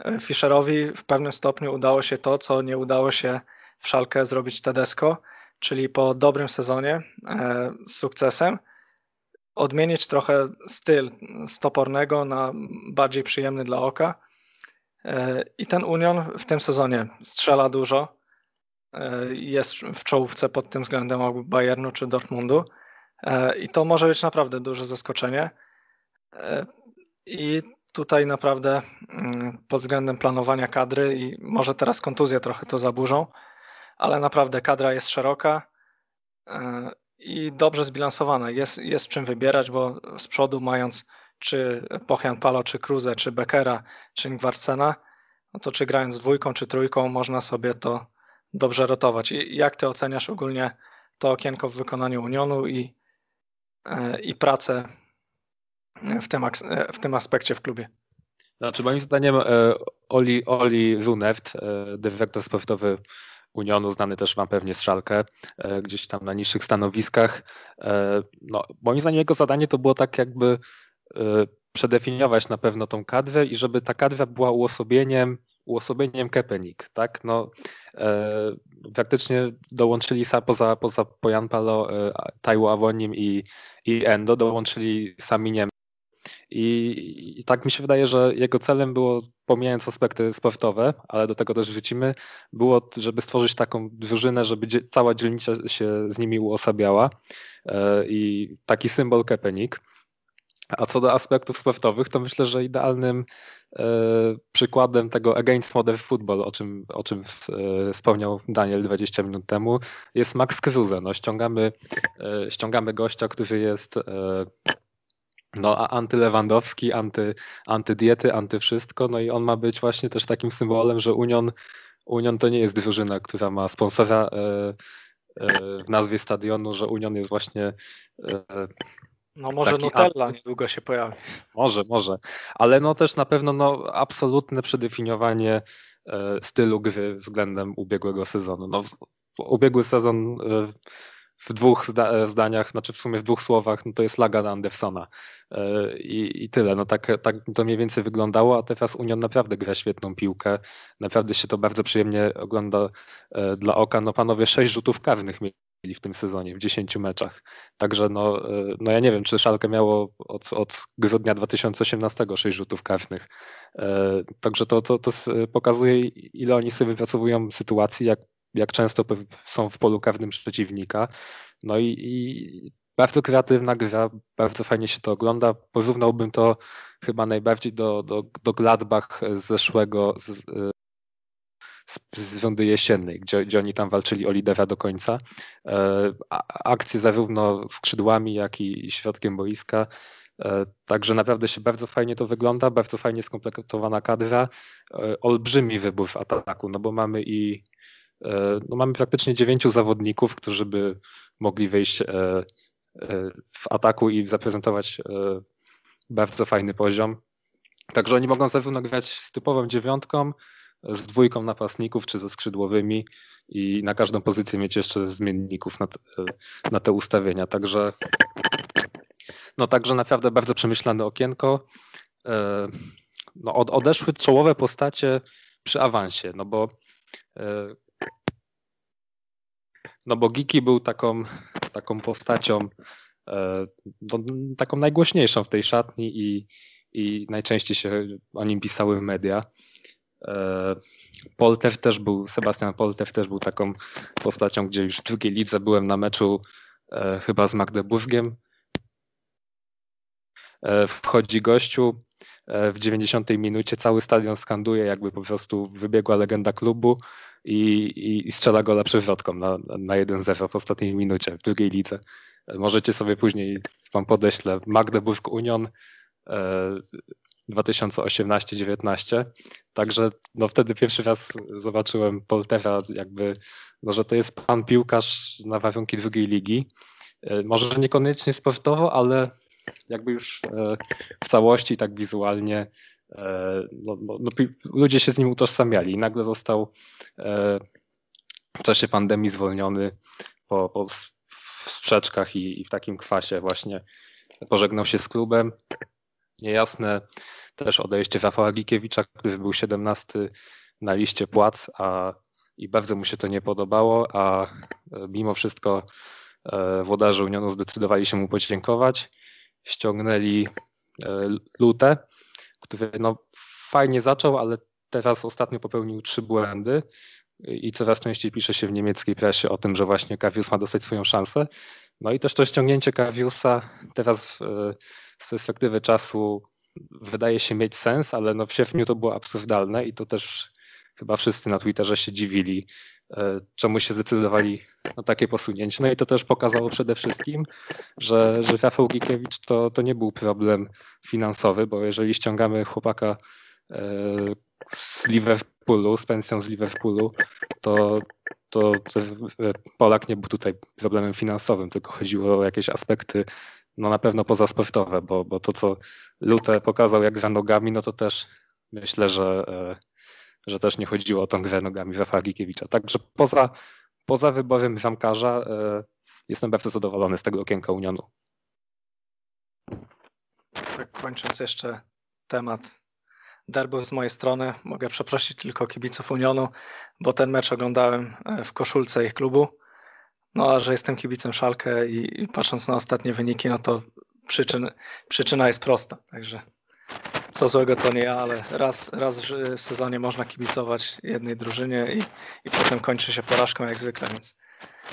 e, Fischerowi w pewnym stopniu udało się to, co nie udało się w Szalkę zrobić Tedesco, czyli po dobrym sezonie e, z sukcesem odmienić trochę styl stopornego na bardziej przyjemny dla oka. E, I ten Union w tym sezonie strzela dużo, jest w czołówce pod tym względem Bayernu czy Dortmundu. E, I to może być naprawdę duże zaskoczenie. E, I tutaj naprawdę mm, pod względem planowania kadry i może teraz kontuzje trochę to zaburzą, ale naprawdę kadra jest szeroka e, i dobrze zbilansowana. Jest, jest czym wybierać, bo z przodu mając czy Pochian Palo, czy Kruzę, czy Beckera, czy Ingwarsena, no to czy grając dwójką, czy trójką można sobie to dobrze rotować. I jak ty oceniasz ogólnie to okienko w wykonaniu Unionu i i pracę w tym, w tym aspekcie w klubie. Znaczy moim zdaniem e, Oli, Oli Runeft, e, dyrektor sportowy Unionu, znany też wam pewnie z Szalkę, e, gdzieś tam na niższych stanowiskach. No, moim zdaniem jego zadanie to było tak jakby przedefiniować na pewno tą kadrę i żeby ta kadra była uosobieniem uosobieniem Kepenik, tak? No, e, faktycznie dołączyli poza, poza Pojan Palo, e, Awonim i, i Endo, dołączyli Saminiem. I, I tak mi się wydaje, że jego celem było, pomijając aspekty sportowe, ale do tego też wrócimy, było, żeby stworzyć taką drużynę, żeby dzie, cała dzielnica się z nimi uosabiała e, i taki symbol Kepenik. A co do aspektów sportowych, to myślę, że idealnym e, przykładem tego against modern football, o czym, o czym e, wspomniał Daniel 20 minut temu, jest Max Kruse. No, ściągamy, e, ściągamy gościa, który jest no, antylewandowski, anty, antydiety, antywszystko, no i on ma być właśnie też takim symbolem, że Union, Union to nie jest drużyna, która ma sponsora w nazwie stadionu, że Union jest właśnie no może Taki Nutella niedługo się pojawi. Może, może. Ale no też na pewno no, absolutne przedefiniowanie e, stylu gry względem ubiegłego sezonu. No, ubiegły sezon e, w dwóch zda e, zdaniach, znaczy w sumie w dwóch słowach, no to jest laga Andersona e, I, tyle. No tak, tak to mniej więcej wyglądało, a teraz Union naprawdę gra świetną piłkę. Naprawdę się to bardzo przyjemnie ogląda e, dla oka. No panowie, sześć rzutów karnych mieli w tym sezonie, w 10 meczach. Także no, no ja nie wiem, czy Szalkę miało od, od grudnia 2018 6 rzutów karnych. Także to, to, to pokazuje, ile oni sobie wypracowują sytuacji, jak, jak często są w polu karnym przeciwnika. No i, i bardzo kreatywna gra, bardzo fajnie się to ogląda. Porównałbym to chyba najbardziej do, do, do Gladbach z zeszłego, z, z, z rundy jesiennej, gdzie, gdzie oni tam walczyli o lidera do końca. E, akcje zarówno skrzydłami, jak i środkiem boiska. E, także naprawdę się bardzo fajnie to wygląda, bardzo fajnie skompletowana kadra. E, olbrzymi wybór w ataku, no bo mamy i no mamy praktycznie dziewięciu zawodników, którzy by mogli wejść w ataku i zaprezentować bardzo fajny poziom. Także oni mogą zarówno grać z typową dziewiątką, z dwójką napastników czy ze skrzydłowymi i na każdą pozycję mieć jeszcze zmienników na te, na te ustawienia. Także, no, także naprawdę bardzo przemyślane okienko. E, no, odeszły czołowe postacie przy awansie, no bo e, no bo Giki był taką, taką postacią e, no, taką najgłośniejszą w tej szatni i, i najczęściej się o nim pisały media. E, Poltew też był, Sebastian Poltew też był taką postacią, gdzie już w drugiej lidze byłem na meczu e, chyba z Magdeburgiem. Wchodzi gościu, w 90 minucie cały stadion skanduje, jakby po prostu wybiegła legenda klubu i, i, strzela gola przewrotką na, na 1-0 w ostatniej minucie w drugiej lidze. Możecie sobie później, wam podeślę, Magdeburg Union 2018-19. Także no wtedy pierwszy raz zobaczyłem Poltera jakby, no, że to jest pan piłkarz na warunki drugiej ligi. E, może niekoniecznie sportowo, ale jakby już e, w całości, tak wizualnie, e, no, no, no, ludzie się z nim utożsamiali i nagle został w czasie pandemii zwolniony po, po sprzeczkach i, i w takim kwasie właśnie pożegnał się z klubem. Niejasne też odejście Rafała Gikiewicza, który był 17 na liście płac, a i bardzo mu się to nie podobało, a mimo wszystko E, włodarze Unionu zdecydowali się mu podziękować. Ściągnęli e, Lutę, który no, fajnie zaczął, ale teraz ostatnio popełnił trzy błędy i coraz częściej pisze się w niemieckiej presie o tym, że właśnie Kawius ma dostać swoją szansę. No i też to ściągnięcie Kawiusa teraz e, z perspektywy czasu wydaje się mieć sens, ale no w sierpniu to było absurdalne i to też chyba wszyscy na Twitterze się dziwili, czemu się zdecydowali na takie posunięcie. No i to też pokazało przede wszystkim, że, że Rafał Gikiewicz to, to nie był problem finansowy, bo jeżeli ściągamy chłopaka e, z Liverpoolu, z pensją z Liverpoolu, to, to Polak nie był tutaj problemem finansowym, tylko chodziło o jakieś aspekty no na pewno pozasportowe, bo, bo to co Lute pokazał jak gra nogami, no to też myślę, że e, że też nie chodziło o tą grę nogami Rafała Gikiewicza. Także poza, poza wyborem bramkarza e, jestem bardzo zadowolony z tego okienka Unionu. Tak kończąc jeszcze temat derby z mojej strony, mogę przeprosić tylko kibiców Unionu, bo ten mecz oglądałem e, w koszulce ich klubu. No a że jestem kibicem Szalkę i, i patrząc na ostatnie wyniki, no to przyczyn, przyczyna jest prosta. Także co złego to nie ale raz, raz w sezonie można kibicować jednej drużynie i, i potem kończy się porażką jak zwykle, więc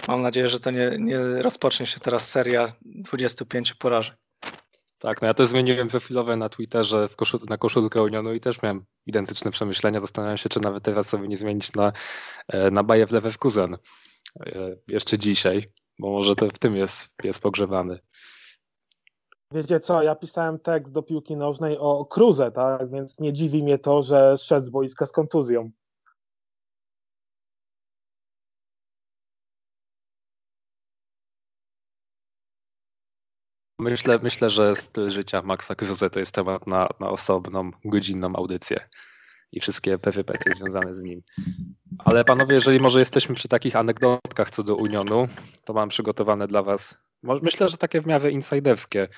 mam nadzieję, że to nie, nie rozpocznie się teraz seria 25 porażek. Tak, no ja też zmieniłem profilowe na Twitterze w koszul na koszulkę Unionu i też miałem identyczne przemyślenia. Zastanawiam się, czy nawet teraz sobie nie zmienić na, e, na Bayer Leverkusen e, jeszcze dzisiaj, bo może to w tym jest, jest pogrzebany. Wiecie co, ja pisałem tekst do piłki nożnej o Cruze, tak? Więc nie dziwi mnie to, że szedł z boiska z kontuzją. Myślę, myślę, że styl życia Maxa Cruze to jest temat na, na osobną, godzinną audycję i wszystkie perypetie związane z nim. Ale panowie, jeżeli może jesteśmy przy takich anegdotkach co do Unionu, to mam przygotowane dla was Myślę, że takie w miarę insiderskie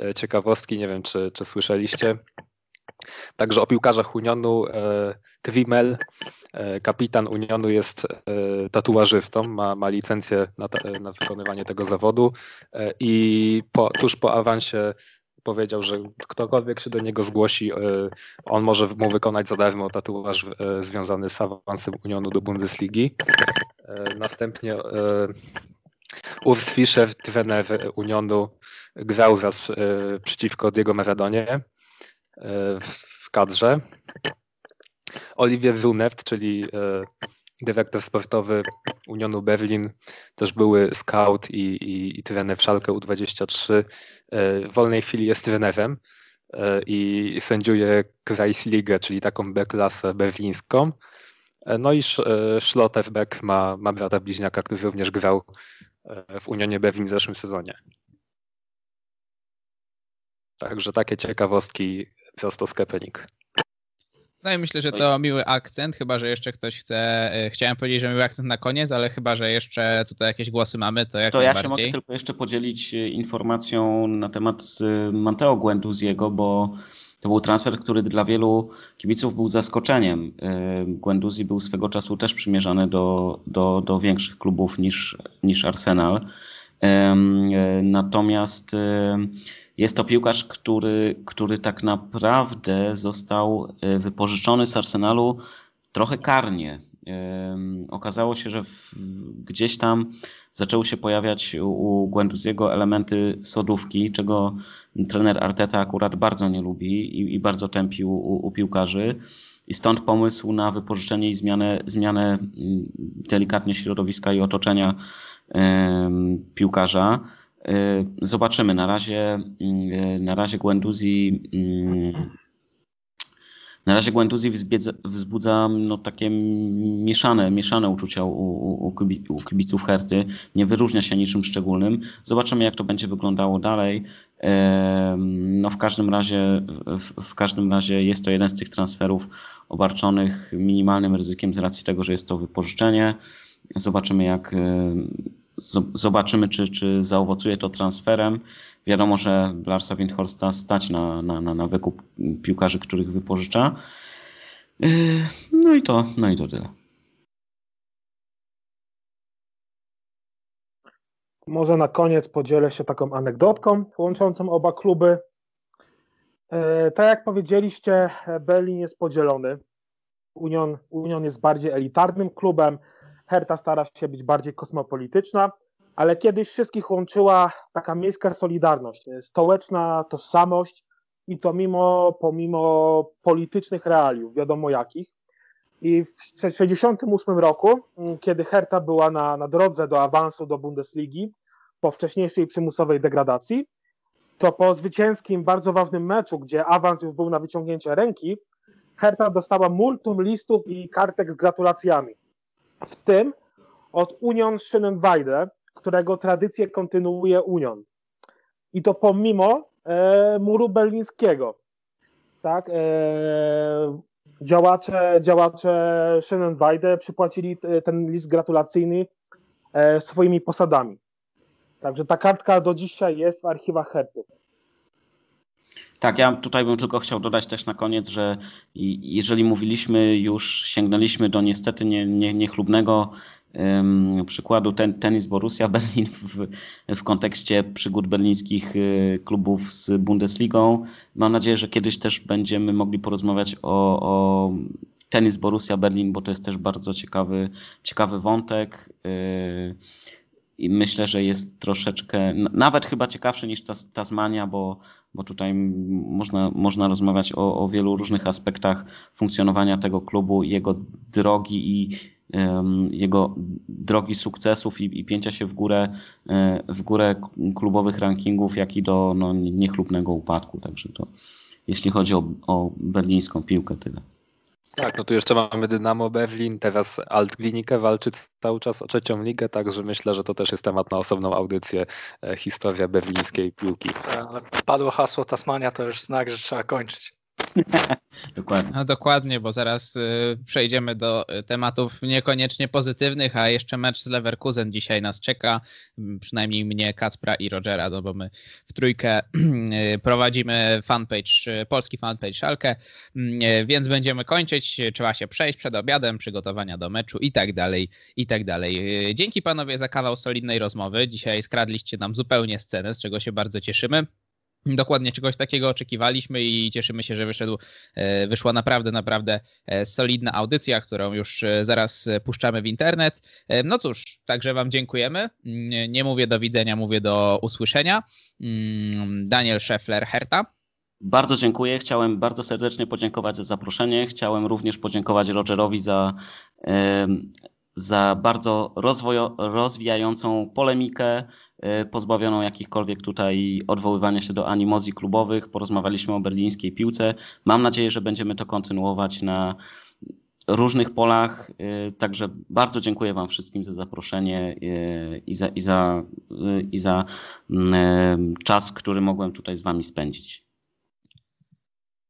e, ciekawostki, nie wiem czy, czy słyszeliście. Także o piłkarzach Unionu e, Trimel, e, kapitan Unionu jest tatuażystą, ma, ma licencję na, na wykonywanie tego zawodu i po, tuż po awansie powiedział, że ktokolwiek się do niego zgłosi, on może mu wykonać za darmo tatuaż związany z awansem Unionu do Bundesligi. Następnie Urs Fischer, trener Unionu, grał raz e, przeciwko Diego Maradonie e, w kadrze. Olivier Runert, czyli e, dyrektor sportowy Unionu Berlin, też były scout i, i, i trener w Szalkę U23. W wolnej chwili jest trenerem i sędziuje Kreisligę, czyli taką B-klasę berlińską. No i Schlotterbeck ma, ma brata bliźniaka, który również grał w Unionie Berlin w zeszłym sezonie. Także takie ciekawostki prosto z Kepenik. No i myślę, że to miły akcent, chyba że jeszcze ktoś chce. E, chciałem powiedzieć, że miły akcent na koniec, ale chyba że jeszcze tutaj jakieś głosy mamy, to jak To ja się mogę tylko jeszcze podzielić e, informacją na temat e, Manteo Guenduziego, bo to był transfer, który dla wielu kibiców był zaskoczeniem. Guendouzi był swego czasu też przymierzany do, do, do większych klubów niż, niż Arsenal. Natomiast jest to piłkarz, który, który tak naprawdę został wypożyczony z Arsenalu trochę karnie. okazało się, że gdzieś tam zaczęły się pojawiać u, Guenduziego elementy sodówki, czego trener Arteta akurat bardzo nie lubi i, i bardzo tępi u, u, piłkarzy. I stąd pomysł na wypożyczenie i zmianę, zmianę mm, delikatnie środowiska i otoczenia piłkarza. E, zobaczymy. Na razie, mm, na razie Guendouzi mm, na razie Guendouzi wzbudza no, takie mieszane, mieszane uczucia u, u, u kibiców Herty. Nie wyróżnia się niczym szczególnym. Zobaczymy, jak to będzie wyglądało dalej. No, w, każdym razie, w, każdym razie jest to jeden z tych transferów obarczonych minimalnym ryzykiem z racji tego, że jest to wypożyczenie. Zobaczymy, jak zobaczymy, czy, czy zaowocuje to transferem. Wiadomo, że Larsa Windhorsta stać na, na, na, na wykup piłkarzy, których wypożycza. No i to, no i to tyle. Może na koniec podzielę się taką anegdotką łączącą oba kluby. Yy, tak jak powiedzieliście, Berlin jest podzielony. Union, Union jest bardziej elitarnym klubem, Herta stara się być bardziej kosmopolityczna, ale kiedyś wszystkich łączyła taka miejska solidarność, stołeczna tożsamość i to mimo, pomimo politycznych realiów, wiadomo jakich. I w 1968 roku, mm, kiedy Herta była na, na drodze do awansu do Bundesligi po wcześniejszej przymusowej degradacji, to po zwycięskim, bardzo ważnym meczu, gdzie awans już był na wyciągnięcie ręki, Herta dostała multum listów i kartek z gratulacjami. W tym od Union Schönenweide, którego tradycję kontynuuje Union. I to pomimo e, muru berlińskiego. Tak, e, działacze, działacze Schönenweide przypłacili ten list gratulacyjny e, swoimi posadami. Także ta kartka do dzisiaj jest w archiwach Herty. Tak, ja tutaj bym tylko chciał dodać też na koniec, że jeżeli mówiliśmy już, sięgnęliśmy do niestety nie, nie, niechlubnego um, przykładu ten, tenis Borussia Berlin w, w kontekście przygód berlińskich y, klubów z Bundesligą. Mam nadzieję, że kiedyś też będziemy mogli porozmawiać o, o tenis Borussia Berlin, bo to jest też bardzo ciekawy, ciekawy wątek. Y, I myślę, że jest troszeczkę, nawet chyba ciekawszy niż Tasmania, bo, bo tutaj można, można rozmawiać o, o wielu różnych aspektach funkcjonowania tego klubu, jego drogi i jego drogi sukcesów i, i pięcia się w górę, e, w górę klubowych rankingów, jak i do no, niechlubnego upadku. Także to jeśli chodzi o, o berlińską piłkę, tyle. Tak, no tu jeszcze mamy Dynamo Berlin, teraz Altklinikę walczy cały czas o trzecią ligę, także myślę, że to też jest temat na osobną audycję, e, historia berlińskiej piłki. Ale padło hasło Tasmania, to już znak, że trzeba kończyć. dokładnie. No dokładnie, bo zaraz y, przejdziemy do y, tematów niekoniecznie pozytywnych, a jeszcze mecz z Leverkusen dzisiaj nas czeka, przynajmniej mnie, Kacpra i Rogera, no bo my w trójkę y, prowadzimy fanpage, y, polski fanpage Szalkę, y, więc będziemy kończyć, trzeba się przejść przed obiadem, przygotowania do meczu i tak dalej, i tak dalej. Y, dzięki panowie za kawał solidnej rozmowy, dzisiaj skradliście nam zupełnie scenę, z czego się bardzo cieszymy. Dokładnie czegoś takiego oczekiwaliśmy i cieszymy się, że wyszedł, e, wyszła naprawdę, naprawdę e, solidna audycja, którą już e, zaraz puszczamy w internet. No cóż, także Wam dziękujemy. Nie mówię do widzenia, mówię do usłyszenia. Mm, Daniel Scheffler, Herta. Bardzo dziękuję. Chciałem bardzo serdecznie podziękować za zaproszenie. Chciałem również podziękować Rogerowi za za bardzo rozwijającą polemikę, pozbawioną jakichkolwiek tutaj odwoływania się do animozji klubowych. Porozmawialiśmy o berlińskiej piłce. Mam nadzieję, że będziemy to kontynuować na różnych polach. E, także bardzo dziękuję Wam wszystkim za zaproszenie e, i za, i za, i za mm, czas, który mogłem tutaj z Wami spędzić.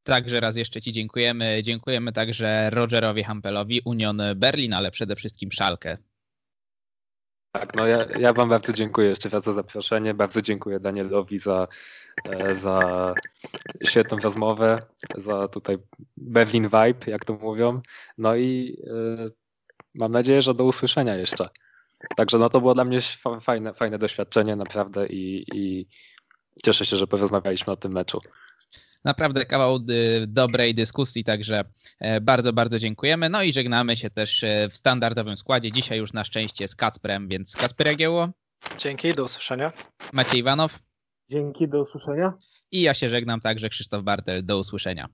Także raz jeszcze Ci dziękujemy. Dziękujemy także Rogerowi Hampelowi, Union Berlin, ale przede wszystkim Szalkę. Tak, no ja, ja Wam bardzo dziękuję jeszcze raz za zaproszenie. Bardzo dziękuję Danielowi za, e, za świetną rozmowę, za tutaj Berlin Vibe, jak to mówią. No i y, mam nadzieję, że do usłyszenia jeszcze. Także no to było dla mnie fajne, fajne doświadczenie naprawdę i, i cieszę się, że porozmawialiśmy o tym meczu. Naprawdę kawał dobrej dyskusji, także bardzo, bardzo dziękujemy. No i żegnamy się też w standardowym składzie. Dzisiaj już na szczęście z Kacprem, więc Kacper Jagiełło. Dzięki, do usłyszenia. Maciej Iwanow. Dzięki, do usłyszenia. I ja się żegnam także, Krzysztof Bartel. Do usłyszenia.